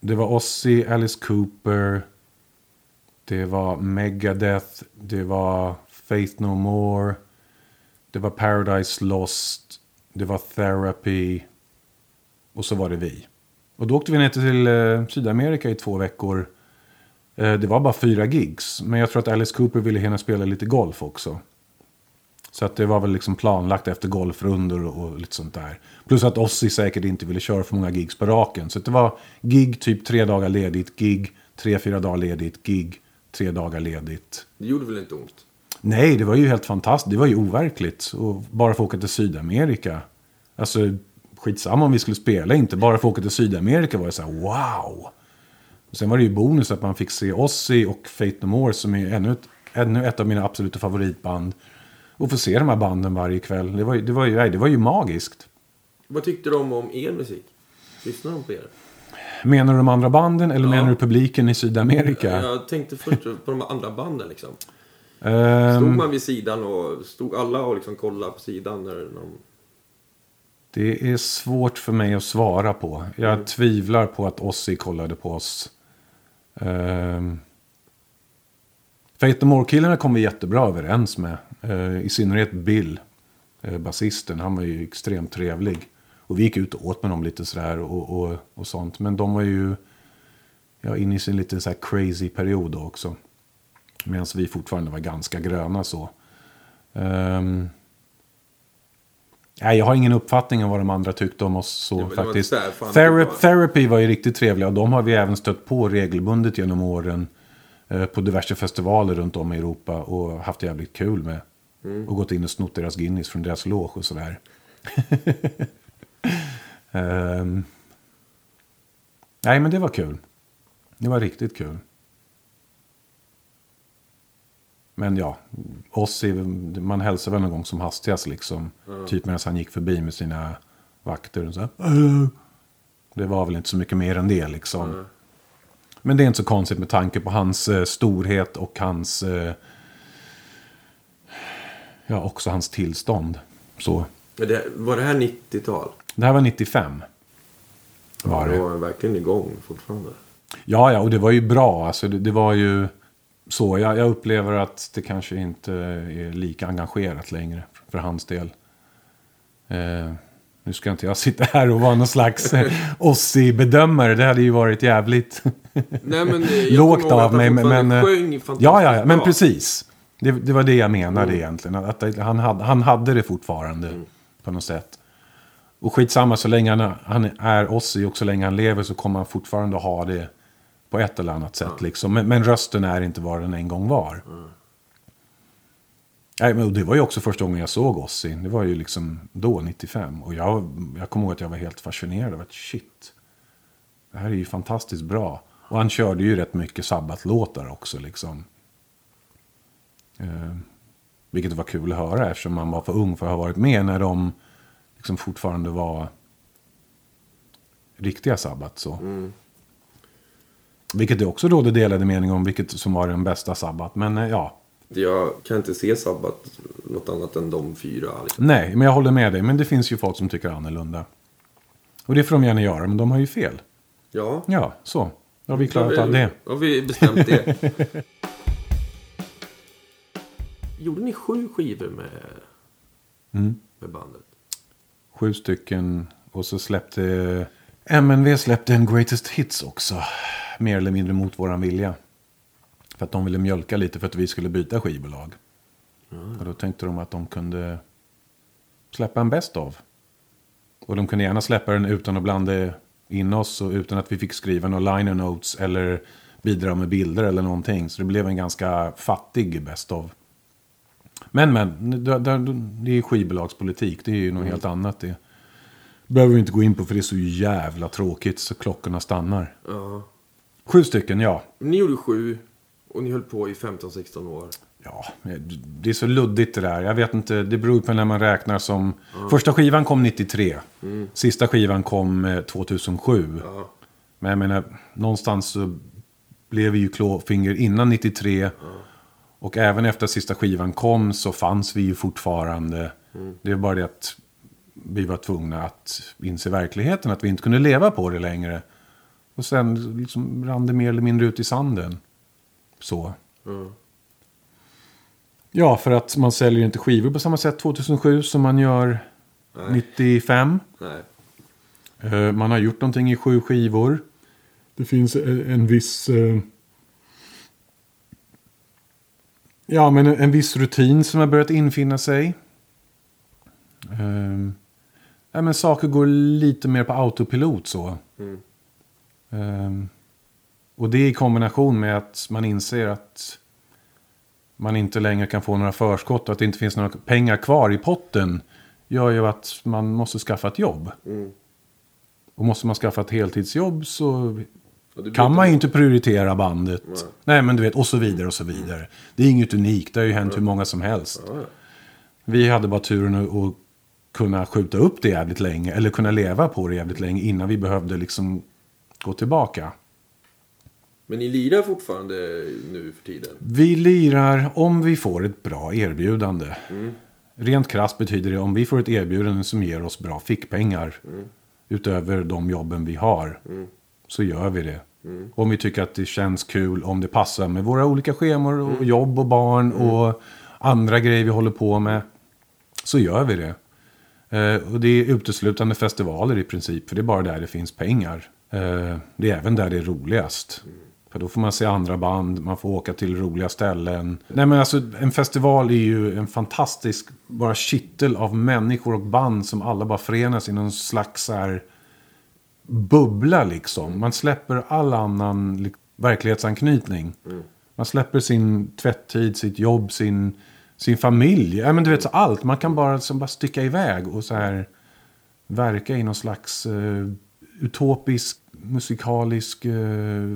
Det var Ozzy, Alice Cooper. Det var Megadeth. Det var Faith No More. Det var Paradise Lost. Det var Therapy. Och så var det vi. Och då åkte vi ner till eh, Sydamerika i två veckor. Eh, det var bara fyra gigs. Men jag tror att Alice Cooper ville hinna spela lite golf också. Så att det var väl liksom planlagt efter golfrundor och, och lite sånt där. Plus att Ozzy säkert inte ville köra för många gigs på raken. Så det var gig typ tre dagar ledigt, gig tre, fyra dagar ledigt, gig tre dagar ledigt. Det gjorde väl inte ont? Nej, det var ju helt fantastiskt. Det var ju overkligt. Och bara få åka till Sydamerika. Alltså, skitsamma om vi skulle spela inte. Bara få åka till Sydamerika var det så här, wow. Och sen var det ju bonus att man fick se Ozzy och Fate No More som är ännu ett, ännu ett av mina absoluta favoritband. Och få se de här banden varje kväll. Det var, det var, ju, det var ju magiskt. Vad tyckte de om er musik? Lyssnade de på er? Menar du de andra banden eller Ja. menar du publiken i Sydamerika? Jag tänkte först på de andra banden liksom. Ehm, Stod man vid sidan och stod alla och liksom kollade på sidan när de... Det är svårt för mig att svara på. Jag tvivlar på att Ozzy kollade på oss. Um, Fate No More-killarna kom vi jättebra överens med. Eh, I synnerhet Bill, uh, basisten. Han var ju extremt trevlig. Och vi gick ut och åt med dem lite sådär och, och, och sånt. Men de var ju ja, inne i sin lite så här crazy period då också. Medan vi fortfarande var ganska gröna så. Um, nej, jag har ingen uppfattning om vad de andra tyckte om oss så Ja, var faktiskt. fan, Thera- var- Therapy var ju riktigt trevliga och de har vi även stött på regelbundet genom åren. eh, På diverse festivaler runt om i Europa och haft jävligt kul med. Mm. Och gått in och snott deras Guinness från deras loge och sådär. Ehm. nej men det var kul. Det var riktigt kul. Men ja, Ozzy, man hälsar väl någon gång som hastigast liksom. Typ medan han gick förbi med sina vakter och så här. Det var väl inte så mycket mer än det liksom. Men det är inte så konstigt med tanke på hans eh, storhet och hans... Eh, ja, också hans tillstånd. Så. Det, var det här 90-tal? Det här var 95. Var Ja, det. var verkligen igång fortfarande. Ja, ja, och det var ju bra. Alltså, det, det var ju så. Jag, jag upplever att det kanske inte är lika engagerat längre för hans del. Eh, nu ska inte jag sitta här och vara någon slags eh, Ossi-bedömare. Det hade ju varit jävligt Nej, men lågt av mig. Men, men, eh, ja, ja, men precis. Det, det var det jag menade Mm. egentligen. Att, att han, hade, han hade det fortfarande på något sätt. Och skitsamma, så länge han, han är Ossi och så länge han lever så kommer han fortfarande ha det på ett eller annat sätt. Liksom. Men, men rösten är inte vad den en gång var. Nej, men det var ju också första gången jag såg Ossi. Det var ju liksom då, 95. Och jag, jag kommer ihåg att jag var helt fascinerad av att shit. Det här är ju fantastiskt bra. Och han körde ju rätt mycket sabbatlåtar också liksom. Eh, vilket var kul att höra eftersom man var för ung för att ha varit med när de liksom fortfarande var riktiga sabbat. Så. Vilket det också rådde delade mening om vilket som var den bästa sabbat. Men eh, ja, Jag kan inte se Sabbat något annat än de fyra. Liksom. nej, men jag håller med dig. Men det finns ju folk som tycker annorlunda. Och det får de gärna göra, men de har ju fel. Ja, Ja, så. Då har vi klarat av det. Då har vi bestämt det. Gjorde ni sju skivor med, Mm. med bandet? Sju stycken. Och så släppte MNV släppte en Greatest Hits också. Mer eller mindre mot våran vilja. För att de ville mjölka lite för att vi skulle byta skivbolag. Och då tänkte de att de kunde släppa en Best of. Och de kunde gärna släppa den utan att blanda in oss och utan att vi fick skriva några liner notes eller bidra med bilder eller någonting. Så det blev en ganska fattig Best of. Men men, det, är skivbolagspolitik. Det är ju något helt annat det. Behöver vi inte gå in på för det är så jävla tråkigt så klockorna stannar. Ja. Sju stycken, ja. Ni gjorde sju och ni höll på i 15-16 år. Ja, det är så luddigt det där. Jag vet inte, det beror på när man räknar som... Första skivan kom 93. Sista skivan kom eh, 2007. Ja. Men jag menar, någonstans så blev vi ju klåfinger innan 93. Och även efter sista skivan kom så fanns vi ju fortfarande. Det är bara det att vi var tvungna att inse verkligheten. Att vi inte kunde leva på det längre. Och sen liksom rann det mer eller mindre ut i sanden. Så. Mm. Ja, för att man säljer inte skivor på samma sätt 2007 som man gör Nej. 95. Nej. Eh, Man har gjort någonting i sju skivor. Det finns eh, en viss... eh, Ja, men en viss rutin som har börjat infinna sig. Ehm, Ja, men saker går lite mer på autopilot så. Mm. Ehm, Och det i kombination med att man inser att man inte längre kan få några förskott och att det inte finns några pengar kvar i potten gör ju att man måste skaffa ett jobb. Mm. Och måste man skaffa ett heltidsjobb så kan man ju inte- prioritera bandet. Nej. Nej. men du vet, och så vidare och så vidare. Det är inget unikt, det har ju hänt hur många som helst. Ja, ja. Vi hade bara turen att kunna skjuta upp det jävligt länge, eller kunna leva på det jävligt länge innan vi behövde liksom gå tillbaka. Men ni lirar fortfarande nu för tiden? Vi lirar om vi får ett bra erbjudande. Rent krasst betyder det om vi får ett erbjudande som ger oss bra fickpengar. Utöver de jobben vi har. Så gör vi det. Om vi tycker att det känns kul. Om det passar med våra olika schemor och jobb och barn. Och andra grejer vi håller på med. Så gör vi det. Eh, och det är uteslutande festivaler i princip. För det är bara där det finns pengar. Eh, det är även där det är roligast. För då får man se andra band, man får åka till roliga ställen. Nej men alltså en festival är ju en fantastisk bara kittel av människor och band som alla bara förenas i någon slags så här bubbla liksom. Man släpper all annan li- verklighetsanknytning. Man släpper sin tvätttid, sitt jobb, sin, sin familj. Ja, men du vet så allt. Man kan bara, som bara sticka iväg och så här verka i någon slags eh, utopisk musikalisk eh,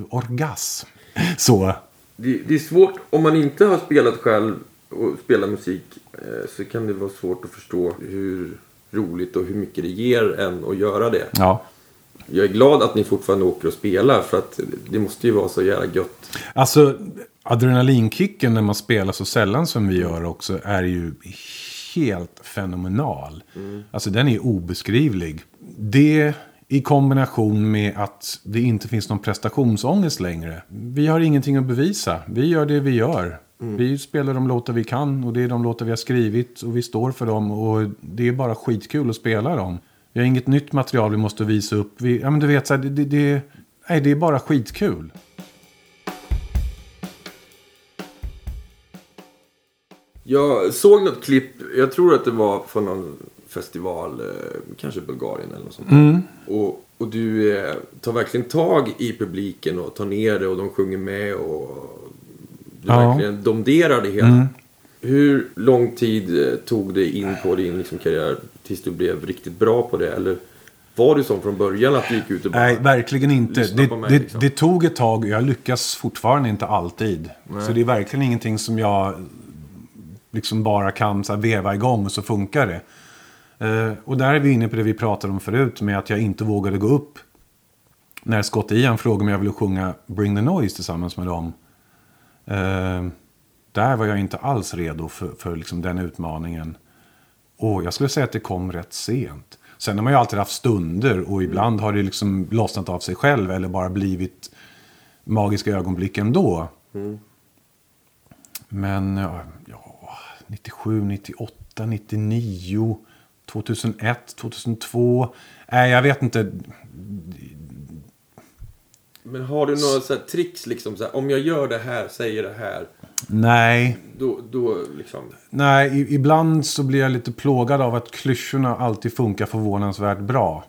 orgasm. Så. Det, det är svårt, om man inte har spelat själv och spelar musik eh, så kan det vara svårt att förstå hur roligt och hur mycket det ger en att göra det. Ja. Jag är glad att ni fortfarande åker och spelar för att det måste ju vara så jävla gött. Alltså adrenalinkicken när man spelar så sällan som vi gör också är ju helt fenomenal. Alltså den är obeskrivlig. Det i kombination med att det inte finns någon prestationsångest längre. Vi har ingenting att bevisa. Vi gör det vi gör. Vi spelar de låtar vi kan och det är de låtar vi har skrivit och vi står för dem och det är bara skitkul att spela dem. Vi har inget nytt material vi måste visa upp. Vi, ja, men du vet, så här, det, det, det, nej, det är bara skitkul. Jag såg något klipp, jag tror att det var från någon festival, eh, kanske Bulgarien eller något sånt där. Och, och du eh, tar verkligen tag i publiken och tar ner det och de sjunger med och du Ja. verkligen domderar det hela. Hur lång tid eh, tog det in på din liksom, karriär tills du blev riktigt bra på det? Eller var du som från början att du gick ut och bara... Nej, verkligen inte. Det, mig, det, liksom. det tog ett tag och jag lyckas fortfarande inte alltid. Så det är verkligen ingenting som jag liksom bara kan så här, veva igång och så funkar det. Eh, och där är vi inne på det vi pratade om förut med att jag inte vågade gå upp. När Scott Ian frågade om jag ville sjunga Bring the Noise tillsammans med dem. Eh, där var jag inte alls redo för, för liksom den utmaningen. Och jag skulle säga att det kom rätt sent. Sen har man ju alltid haft stunder och ibland har det liksom lossnat av sig själv eller bara blivit magiska ögonblick ändå. Men ja, ja, 97, 98, 99, 2001, 2002. Nej, jag vet inte. Men har du några så här tricks liksom? Så här, om jag gör det här, säger det här. Nej, Då, då liksom... nej, ibland så blir jag lite plågad av att klyschorna alltid funkar förvånansvärt bra.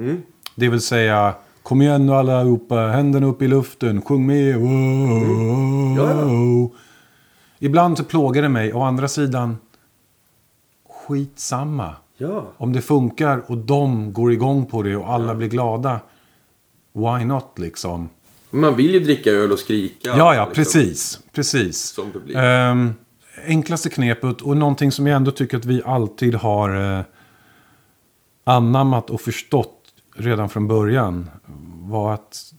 Det vill säga, kom igen nu allihopa, händerna upp i luften, sjung med. Wow. Ja, Ibland så plågar det mig, å andra sidan, skitsamma. Ja. Om det funkar och de går igång på det och alla blir glada, why not liksom? Man vill ju dricka öl och skrika. Ja, ja, liksom, precis. Precis. Som publik. Ehm, enklaste knepet och någonting som jag ändå tycker att vi alltid har eh, anammat och förstått redan från början var att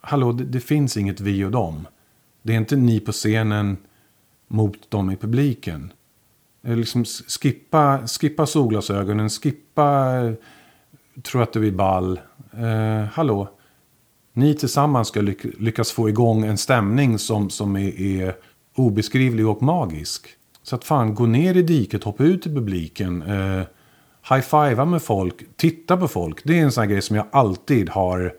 hallå, det, det finns inget vi och dem. Det är inte ni på scenen mot dem i publiken. Eh, Liksom skippa, skippa solglasögonen, skippa eh, tro att du är ball. Eh, hallå, ni tillsammans ska lyck- lyckas få igång en stämning som, som är, är obeskrivlig och magisk. Så att fan, gå ner i diket, hoppa ut i publiken, eh, high-fivea med folk, titta på folk. Det är en sån grej som jag alltid har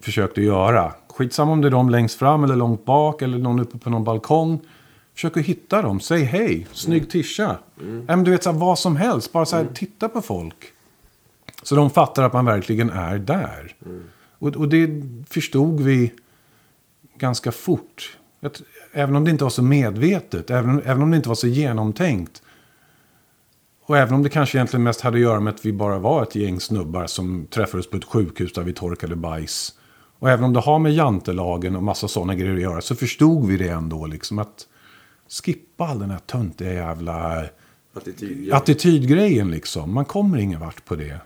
försökt att göra. Skitsamma om det är de längst fram eller långt bak eller någon uppe på någon balkong. Försök att hitta dem, säg hej, snygg tischa. Mm. men du vet, så här, vad som helst, bara så här, titta på folk. Så de fattar att man verkligen är där. Och, och det förstod vi ganska fort. Att, även om det inte var så medvetet, även, även om det inte var så genomtänkt. Och även om det kanske egentligen mest hade att göra med att vi bara var ett gäng snubbar som träffades på ett sjukhus där vi torkade bajs. Och även om det har med jantelagen och massa sådana grejer att göra så förstod vi det ändå. Liksom att skippa all den här töntiga jävla Attityd. attitydgrejen liksom. Man kommer ingen vart på det.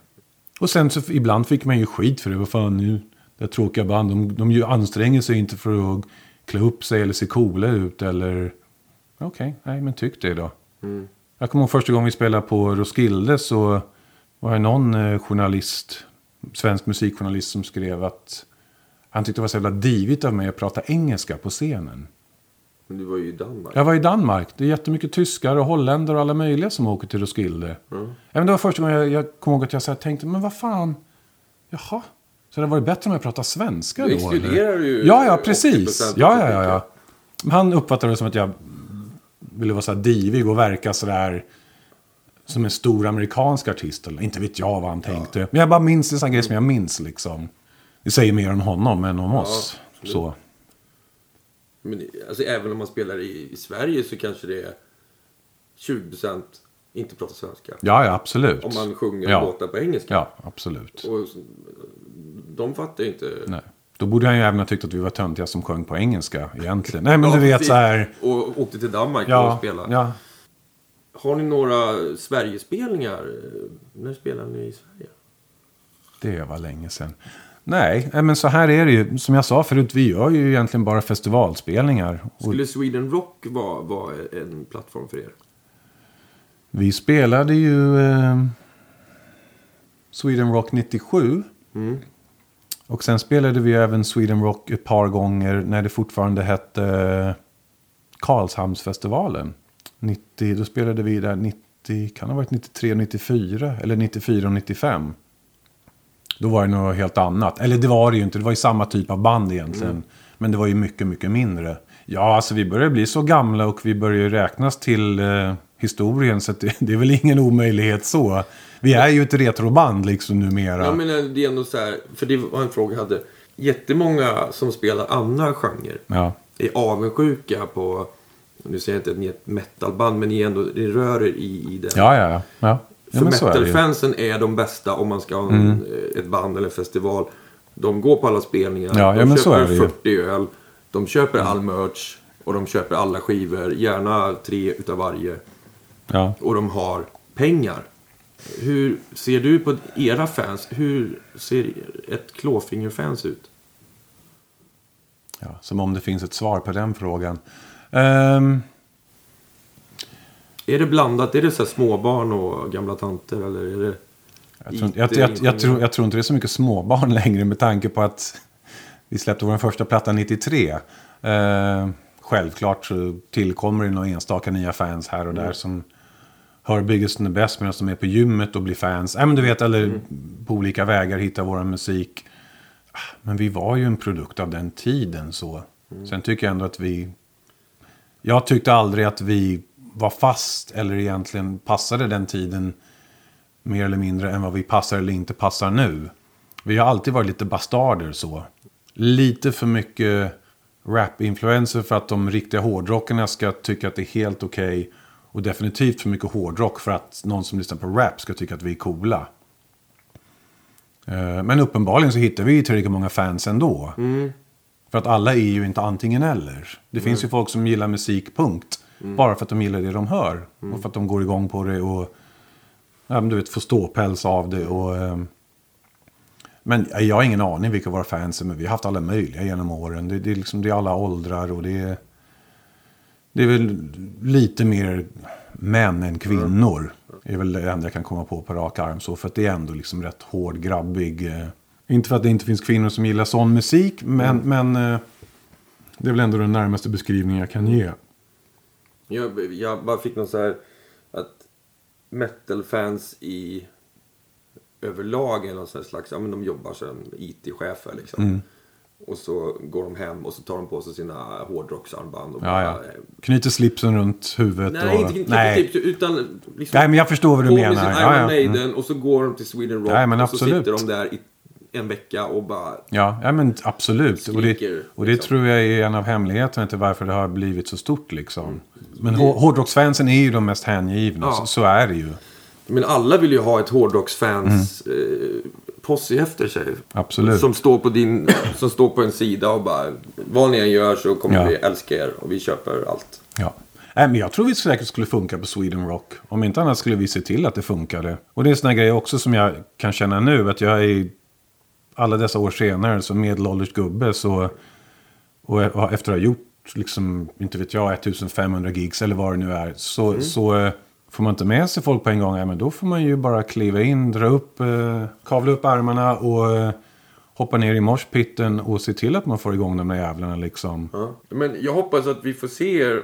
Och sen så ibland fick man ju skit för det. Vad fan nu, det är tråkiga band. De, de ju anstränger sig inte för att klä upp sig eller se coola ut eller... Okej, nej men tyck det då. Jag kommer ihåg första gången vi spelade på Roskilde så var det någon eh, journalist, svensk musikjournalist som skrev att han tyckte det var så jävla divigt av mig att prata engelska på scenen. Men du var ju i Danmark. Jag var i Danmark. Det är jättemycket tyskar och holländare och alla möjliga som åker till Roskilde. Även det var första gången jag, jag kommer ihåg att jag så tänkte, men vad fan. Jaha. Så det var varit bättre om jag pratade svenska Du då? exkluderar eller? ju Ja, ja, 80% precis. Ja, ja, ja, ja. Han uppfattade det som att jag ville vara så här divig och verka så där som en stor amerikansk artist. Eller inte vet jag vad han tänkte. Men jag bara minns en sån grej som jag minns liksom. Det säger mer om honom än om oss. absolut. Så. Men alltså, även om man spelar i, i Sverige så kanske det är 20% inte pratar svenska. Ja, ja, absolut. Om man sjunger ja. låtar på engelska. Ja, absolut. Och de fattar ju inte. Nej. Då borde han ju även ha tyckt att vi var töntiga som sjöng på engelska egentligen. Nej, men Ja, du vet så här. Och åkte till Danmark och Ja, spelade. ja. Har ni några Sverigespelningar? När spelar ni i Sverige? Det var länge sedan. Nej, nej, men så här är det ju. Som jag sa förut, vi gör ju egentligen bara festivalspelningar. Skulle Sweden Rock vara, vara en plattform för er? vi spelade ju eh, Sweden Rock 97. Mm. Och sen spelade vi även Sweden Rock ett par gånger när det fortfarande hette eh, Karlshamnsfestivalen. 90, då spelade vi där 90, kan ha varit 93, 94 eller 94 och 95. Då var det något helt annat. Eller det var det ju inte, det var ju samma typ av band egentligen. Men det var ju mycket, mycket mindre. Ja, alltså vi börjar bli så gamla och vi börjar ju räknas till eh, historien. Så det, det är väl ingen omöjlighet så. Vi är ju ett retroband liksom numera. Ja, men eh, det är ändå så här, för det var en fråga jag hade. Jättemånga som spelar andra genrer Ja. är avundsjuka på, nu säger jag inte att ni är ett metalband, men ni är ändå, ni rör er i, i den. Ja, ja, ja. ja. Ja För men så är. Mm. metalfansen är de bästa om man ska ha en, ett band eller en festival. De går på alla spelningar. Ja, de ja, köper är det ju. Mm. 40 öl. De köper all merch. Och de köper alla skivor. Gärna tre utav varje. Ja. Och de har pengar. Hur ser du på era fans? Hur ser ett Klåfinger-fans ut? Ja, som om det finns ett svar på den frågan. Ehm, Är det blandat? Är det så småbarn och gamla tanter? Eller är det... jag, tror, jag, jag, jag, tror, jag tror inte det är så mycket småbarn längre med tanke på att vi släppte vår första platta 93. Ehm, självklart så tillkommer det några enstaka nya fans här och där som hör Biggest and the Best medan de är på gymmet och blir fans. Ja, men du vet, eller på olika vägar hittar vår musik. Ah, Men vi var ju en produkt av den tiden så. Sen tycker jag ändå att vi... Jag tyckte aldrig att vi var fast eller egentligen passade den tiden mer eller mindre än vad vi passar eller inte passar nu. Vi har alltid varit lite bastarder så. Lite för mycket rap-influencer för att de riktiga hårdrockarna ska tycka att det är helt okej. Och definitivt för mycket hårdrock för att någon som lyssnar på rap ska tycka att vi är coola. Eh, Men uppenbarligen så hittar vi ju tillräckligt många fans ändå. För att alla är ju inte antingen eller. Det finns ju folk som gillar musik, punkt. Bara för att de gillar det de hör. Och för att de går igång på det och ja, du vet, får ståpäls av det. Och, ehm, men jag har ingen aning vilka våra fans är. Men vi har haft alla möjliga genom åren. Det, det, är, liksom, det är alla åldrar och det är... Det är väl lite mer män än kvinnor. Det är väl det enda jag kan komma på på rak arm. Så, för att det är ändå liksom rätt hård, grabbig. Eh, inte för att det inte finns kvinnor som gillar sån musik. Men, men eh, det är väl ändå den närmaste beskrivningen jag kan ge. Jag, jag bara fick någon så här att metal-fans i överlag är någon slags, ja men de jobbar som IT-chefer liksom. Mm. Och så går de hem och så tar de på sig sina hårdrocksarmband och bara, ja. Knyter slipsen runt huvudet. Nej, och, inte, inte nej. Typ, utan liksom Nej, men jag förstår vad du menar. sin Ja, Iron ja. Mm. Och så går de till Sweden Rock Nej, och så sitter de där i en vecka och bara... Ja, ja men absolut. Och det, Skriker, och det liksom. tror jag är en av hemligheterna till varför det har blivit så stort. Liksom. Men hår- hårdrocksfansen är ju de mest hängivna. Ja. Så, så är det ju. Men alla vill ju ha ett hårdrocksfans eh, posse efter sig. Mm. Absolut. Som står, på din, som står på en sida och bara vad ni än gör så kommer Ja. vi älska er och vi köper allt. Ja. Nej, men jag tror vi säkert skulle funka på Sweden Rock. Om inte annat skulle vi se till att det funkade. Och det är en sån här grej också som jag kan känna nu. Att jag är alla dessa år senare som medelålders gubbe. Så, och efter att ha gjort, liksom, inte vet jag, 1500 gigs eller vad det nu är. Så, så eh, Får man inte med sig folk på en gång, ja, men då får man ju bara kliva in, dra upp, eh, kavla upp armarna och eh, hoppa ner i morspitten och se till att man får igång de där jävlarna liksom. Ja. Men jag hoppas att vi får se er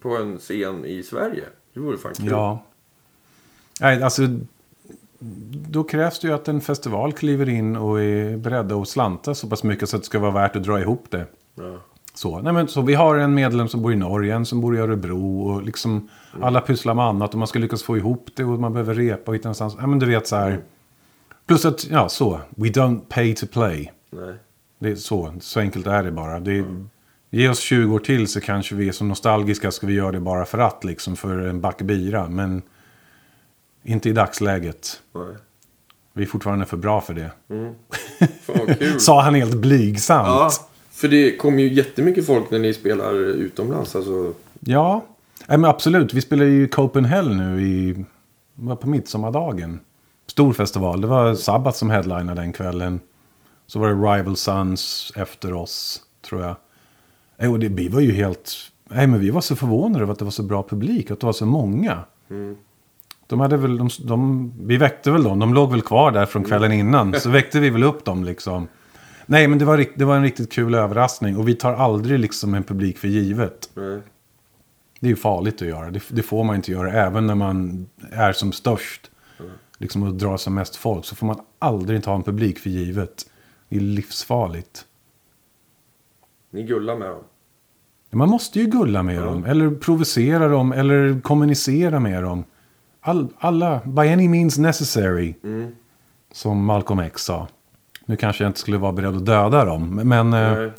på en scen i Sverige. Det vore fan kul. Ja. Nej, alltså. Då krävs det ju att en festival kliver in och är beredda att slanta så pass mycket så att det ska vara värt att dra ihop det. Ja. Så, nej men, så vi har en medlem som bor i Norge, en som bor i Örebro och liksom alla pysslar med annat och man ska lyckas få ihop det och man behöver repa och hitta någonstans. Ja men du vet så här. Plus att, ja så, we don't pay to play. Nej. Det är så, så enkelt är det bara. Det är, Ge oss 20 år till så kanske vi är så nostalgiska ska vi göra det bara för att liksom för en back bira. Men inte i dagsläget. Nej. Vi är fortfarande för bra för det. Fan vad kul. Sa han helt blygsamt. Ja, för det kommer ju jättemycket folk när ni spelar utomlands. Alltså, Ja, Nej, men absolut. Vi spelar ju Copenhagen nu i, var på midsommardagen. Stor festival. Det var Sabbath som headlinade den kvällen. Så var det Rival Sons efter oss, tror jag. Nej, Och det, vi var ju helt... Nej, men vi var så förvånade över att det var så bra publik. Att det var så många. De hade väl... De, de, vi väckte väl dem. De låg väl kvar där från kvällen innan. Så väckte vi väl upp dem liksom. Nej, men det var, det var en riktigt kul överraskning. Och vi tar aldrig liksom en publik för givet. nej. Det är ju farligt att göra. Det, det får man inte göra. Även när man är som störst. Liksom att dra som mest folk. Så får man aldrig ta en publik för givet. Det är livsfarligt. Ni gullar med dem. Man måste ju gulla med dem. Eller provocera dem. Eller kommunicera med dem. All, alla, by any means necessary. Som Malcolm X sa. Nu kanske jag inte skulle vara beredd att döda dem. Men... eh,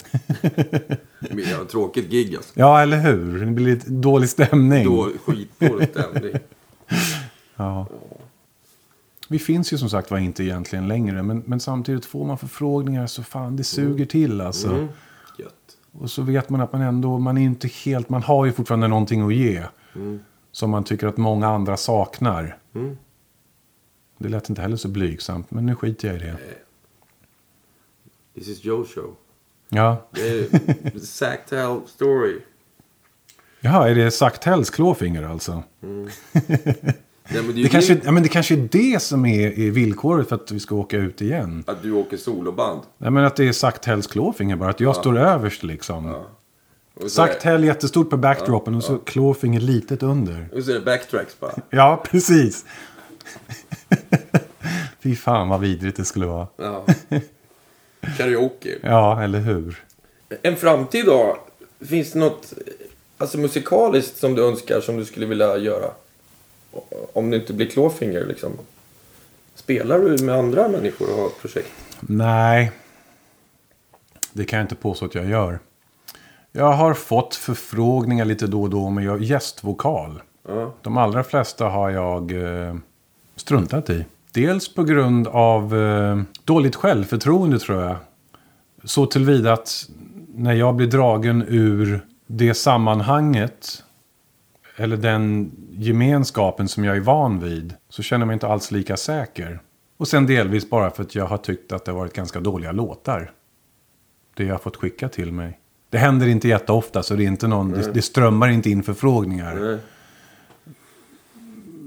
Nej. Ett tråkigt gig alltså. Ja, eller hur? Det blir lite dålig stämning. Då, skitdålig stämning. Ja. Vi finns ju som sagt var inte egentligen längre. Men, men samtidigt får man förfrågningar så fan det suger till alltså. Mm. Och så vet man att man ändå, man är inte helt, man har ju fortfarande någonting att ge. Som man tycker att många andra saknar. Mm. Det lät inte heller så blygsamt, men nu skiter jag i det. This is Joe show. Ja, Sacktail story. Jaha, är det Sacktells klåfinger alltså? Nej, men det Det kanske, ja, men det kanske är det som är, är villkoret för att vi ska åka ut igen. Att du åker soloband. Nej, men att det är Sacktells klåfinger bara, att jag står överst liksom. Och så, Sakthäll jättestort på backdropen och så klåfinger litet under. och så är det backtracks bara. Ja, precis. Fy fan vad vidrigt det skulle vara. Ja. Karaoke. Ja, eller hur? En framtid då? Finns det något alltså, musikaliskt som du önskar som du skulle vilja göra? Om det inte blir Clawfinger liksom. Spelar du med andra människor och har projekt? Nej. Det kan jag inte påstå att jag gör. Jag har fått förfrågningar lite då och då med jag gästvokal. Ja. De allra flesta har jag eh, struntat i. Dels på grund av eh, dåligt självförtroende tror jag. Så tillvida att när jag blir dragen ur det sammanhanget eller den gemenskapen som jag är van vid så känner jag mig inte alls lika säker. Och sen delvis bara för att jag har tyckt att det har varit ganska dåliga låtar. Det jag har fått skicka till mig. Det händer inte jätteofta så det, är inte någon, det, det strömmar inte in förfrågningar. Nej.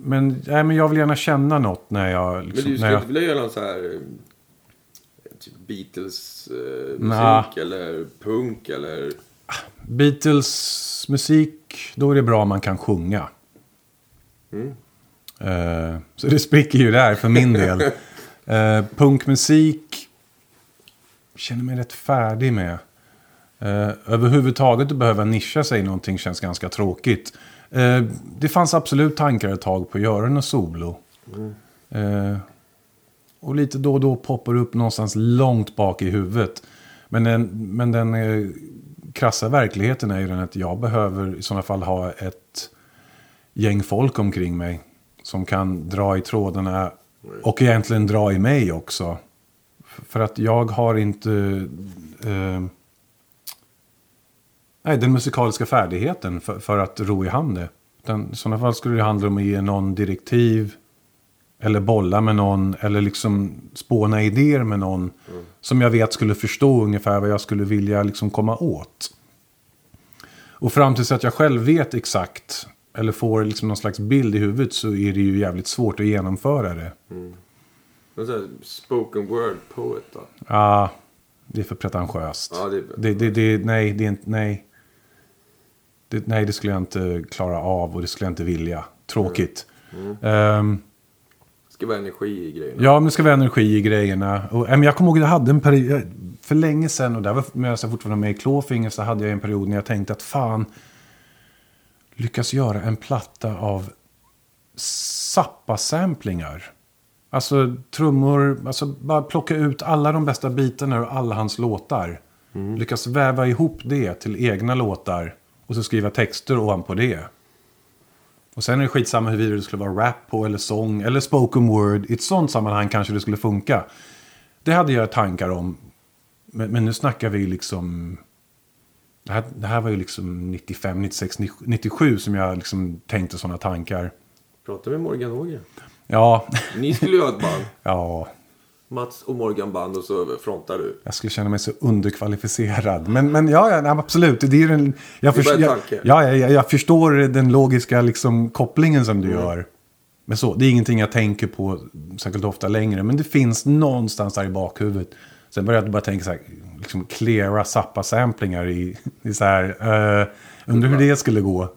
Men, nej, men jag vill gärna känna något när jag... Men Liksom, du när skulle jag inte vilja göra någon så här... eh, Typ Beatles-musik Nja. eller punk eller... Beatles musik, då är det bra om man kan sjunga. Mm. Eh, så det spricker ju där för min del. Eh, punkmusik känner mig rätt färdig med. Eh, överhuvudtaget att behöva nischa sig i någonting känns ganska tråkigt. Eh, det fanns absolut tankar ett tag på att göra något solo. Eh, och lite då och då poppar upp någonstans långt bak i huvudet. Men den, men den eh, krassa verkligheten är ju den att jag behöver i sådana fall ha ett gäng folk omkring mig. Som kan dra i trådarna och egentligen dra i mig också. För att jag har inte eh, nej, den musikaliska färdigheten för, för att ro i hand det. Utan I sådana fall skulle det handla om att ge någon direktiv. Eller bolla med någon. Eller liksom spåna idéer med någon. Som jag vet skulle förstå ungefär vad jag skulle vilja liksom komma åt. Och fram tills att jag själv vet exakt eller får liksom någon slags bild i huvudet så är det ju jävligt svårt att genomföra det. Här spoken word poet då? Ja, det är för pretentiöst. Ja, det är- det, det, det, nej, det är inte, nej. Det, nej, det skulle jag inte klara av och det skulle jag inte vilja. Tråkigt. Ehm, Det ska vara energi i grejerna. Ja, men det ska vara energi i grejerna. Och, äh, men jag kommer ihåg att jag hade en period, för länge sedan, och där var jag fortfarande med i Clawfinger, så hade jag en period när jag tänkte att fan, lyckas göra en platta av Zappa-samplingar. Alltså trummor, alltså bara plocka ut alla de bästa bitarna ur alla hans låtar. Lyckas väva ihop det till egna låtar och så skriva texter ovanpå det. Och sen är det skitsamma huruvida det skulle vara rap på eller sång eller spoken word. I ett sånt sammanhang kanske det skulle funka. Det hade jag tankar om. Men, men nu snackar vi liksom... Det här, det här var ju liksom 95, 96, 97 som jag liksom tänkte sådana tankar. Prata med Morgan Ågren. Ja, Ni skulle ju ha ett band. ja, Mats och Morgan band och så frontar du. jag skulle känna mig så underkvalificerad. Men, men ja, ja absolut. Det är ju den, jag, Det är bara förs- en jag, ja, jag, jag, förstår den logiska liksom, kopplingen som du gör. Men så, det är ingenting jag tänker på särskilt ofta längre. Men det finns någonstans där i bakhuvudet. Sen började jag bara tänka så här, liksom cleara Zappa-samplingar i, i så här, uh, undrar hur det skulle gå.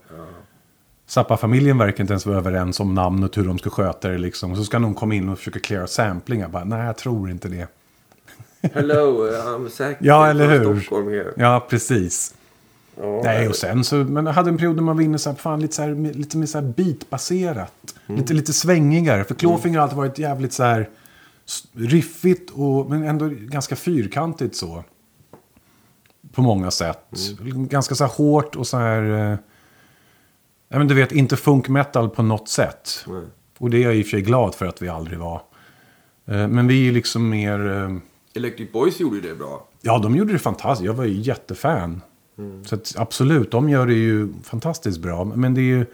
Zappa-familjen verkar inte ens vara överens om namnet, hur de ska sköta det liksom. Och så ska någon komma in och försöka cleara samplingar. Bara, nej, jag tror inte det. Hello, I'm Zack Ja, eller hur? Stockholm here. Ja, precis. Ja, Nej, och sen så, men jag hade en period när man var inne så här, fan, lite, så här, lite mer så här beatbaserat. Lite, lite svängigare. För Clawfinger har alltid varit jävligt så här riffigt, och, men ändå ganska fyrkantigt så. På många sätt. Ganska så här hårt och så här... Ja, men du vet, inte funk metal på något sätt. Nej. Och det är jag i och för sig glad för att vi aldrig var. Eh, men vi är ju liksom mer... Eh, Electric Boys gjorde ju det bra. Ja, de gjorde det fantastiskt. Jag var ju jättefan. Så att, absolut, de gör det ju fantastiskt bra. Men det är ju,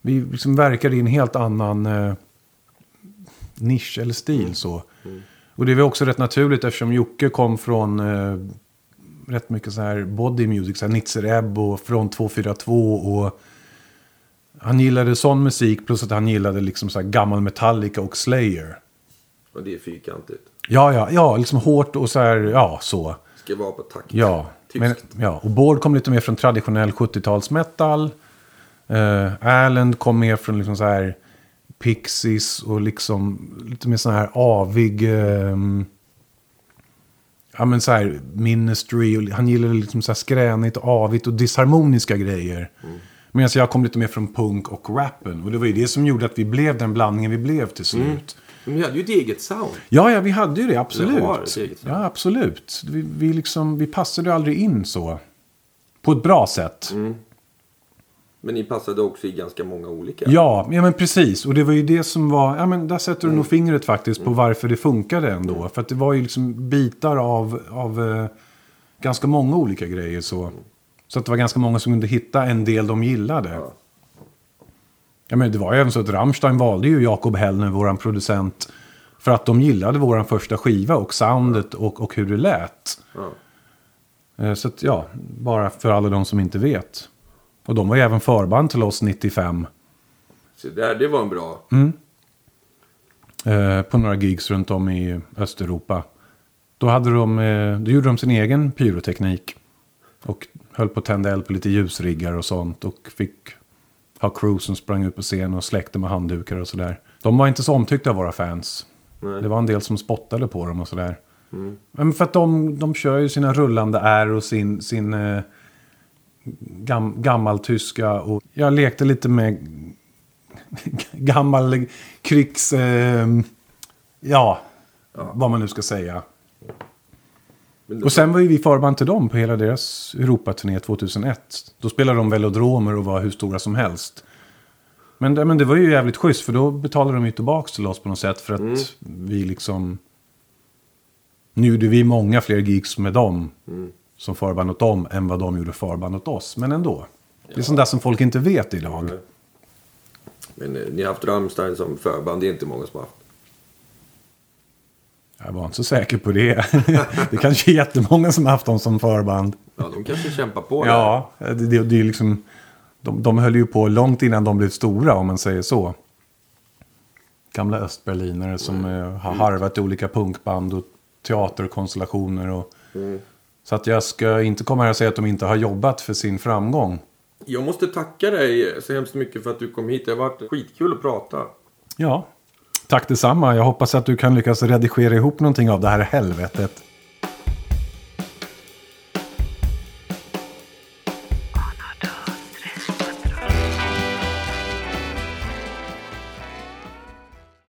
vi liksom verkar i en helt annan eh, nisch eller stil. så. Och det är väl också rätt naturligt eftersom Jocke kom från eh, rätt mycket så här body music. Så här Nitzer Ebb och från 242 och han gillade sån musik plus att han gillade liksom så gammal Metallica och Slayer. Och det är fyrkantigt. Ja, ja, ja, liksom hårt och så här, ja, så. Ska vara på takt. Ja, men, ja, och Bård kom lite mer från traditionell 70-talsmetal. Uh, Erland kom mer från liksom så här Pixies och liksom lite mer sån här avig... ehm, ja men så här Ministry. Och han gillade liksom så här skränigt, avigt och disharmoniska grejer. Medan jag kom lite mer från punk och rappen. Och det var ju det som gjorde att vi blev den blandningen vi blev till slut. Men vi hade ju ett eget sound. Ja, ja, vi hade ju det, absolut. Ja, absolut. Vi, vi, liksom, vi passade aldrig in så. På ett bra sätt. Mm. Men ni passade också i ganska många olika. Ja, ja, men precis. Och det var ju det som var... Ja, men där sätter du Mm. nog fingret faktiskt på varför det funkade ändå. För att det var ju liksom bitar av, av eh, ganska många olika grejer så. Så att det var ganska många som kunde hitta en del de gillade. Ja. Ja, men det var ju även så att Rammstein valde ju Jakob Hellner, våran producent. För att de gillade våran första skiva och soundet och, och hur det lät. Ja. Eh, Så att, ja, bara för alla de som inte vet. Och de var ju även förband till oss 95. Så där, det var en bra. Eh, på några gigs runt om i Östeuropa. Då, hade de, eh, då gjorde de sin egen pyroteknik. Och höll på att tända eld på lite ljusriggar och sånt. Och fick ha crew som sprang ut på scen och släckte med handdukar och sådär. De var inte så omtyckta av våra fans. Nej. Det var en del som spottade på dem och sådär. Men för att de, de kör ju sina rullande R och sin, sin eh, gam, gammaltyska. Och jag lekte lite med gammal krigs... Eh, ja, vad man nu ska säga. Och sen var ju vi förband till dem på hela deras Europaturné 2001. Då spelade de velodromer och var hur stora som helst. Men, det- men det var ju jävligt schysst för då betalade de ju tillbaka till oss på något sätt. För att vi liksom... Nu gjorde vi många fler gigs med dem. Som förband åt dem än vad de gjorde förband åt oss. Men ändå. Det är sånt där som folk inte vet idag. men eh, ni har haft Rammstein som förband. Det är inte många som har haft. Jag var inte så säker på det. det kanske är jättemånga som har haft dem som förband. Ja, de kanske kämpar på Ja, det, det, det är liksom... de, de höll ju på långt innan de blev stora om man säger så. Gamla östberlinare som eh, har harvat i olika punkband och teaterkonstellationer. Och, Så att jag ska inte komma här och säga att de inte har jobbat för sin framgång. Jag måste tacka dig så hemskt mycket för att du kom hit. Det har varit skitkul att prata. Ja, tack detsamma. Jag hoppas att du kan lyckas redigera ihop någonting av det här helvetet.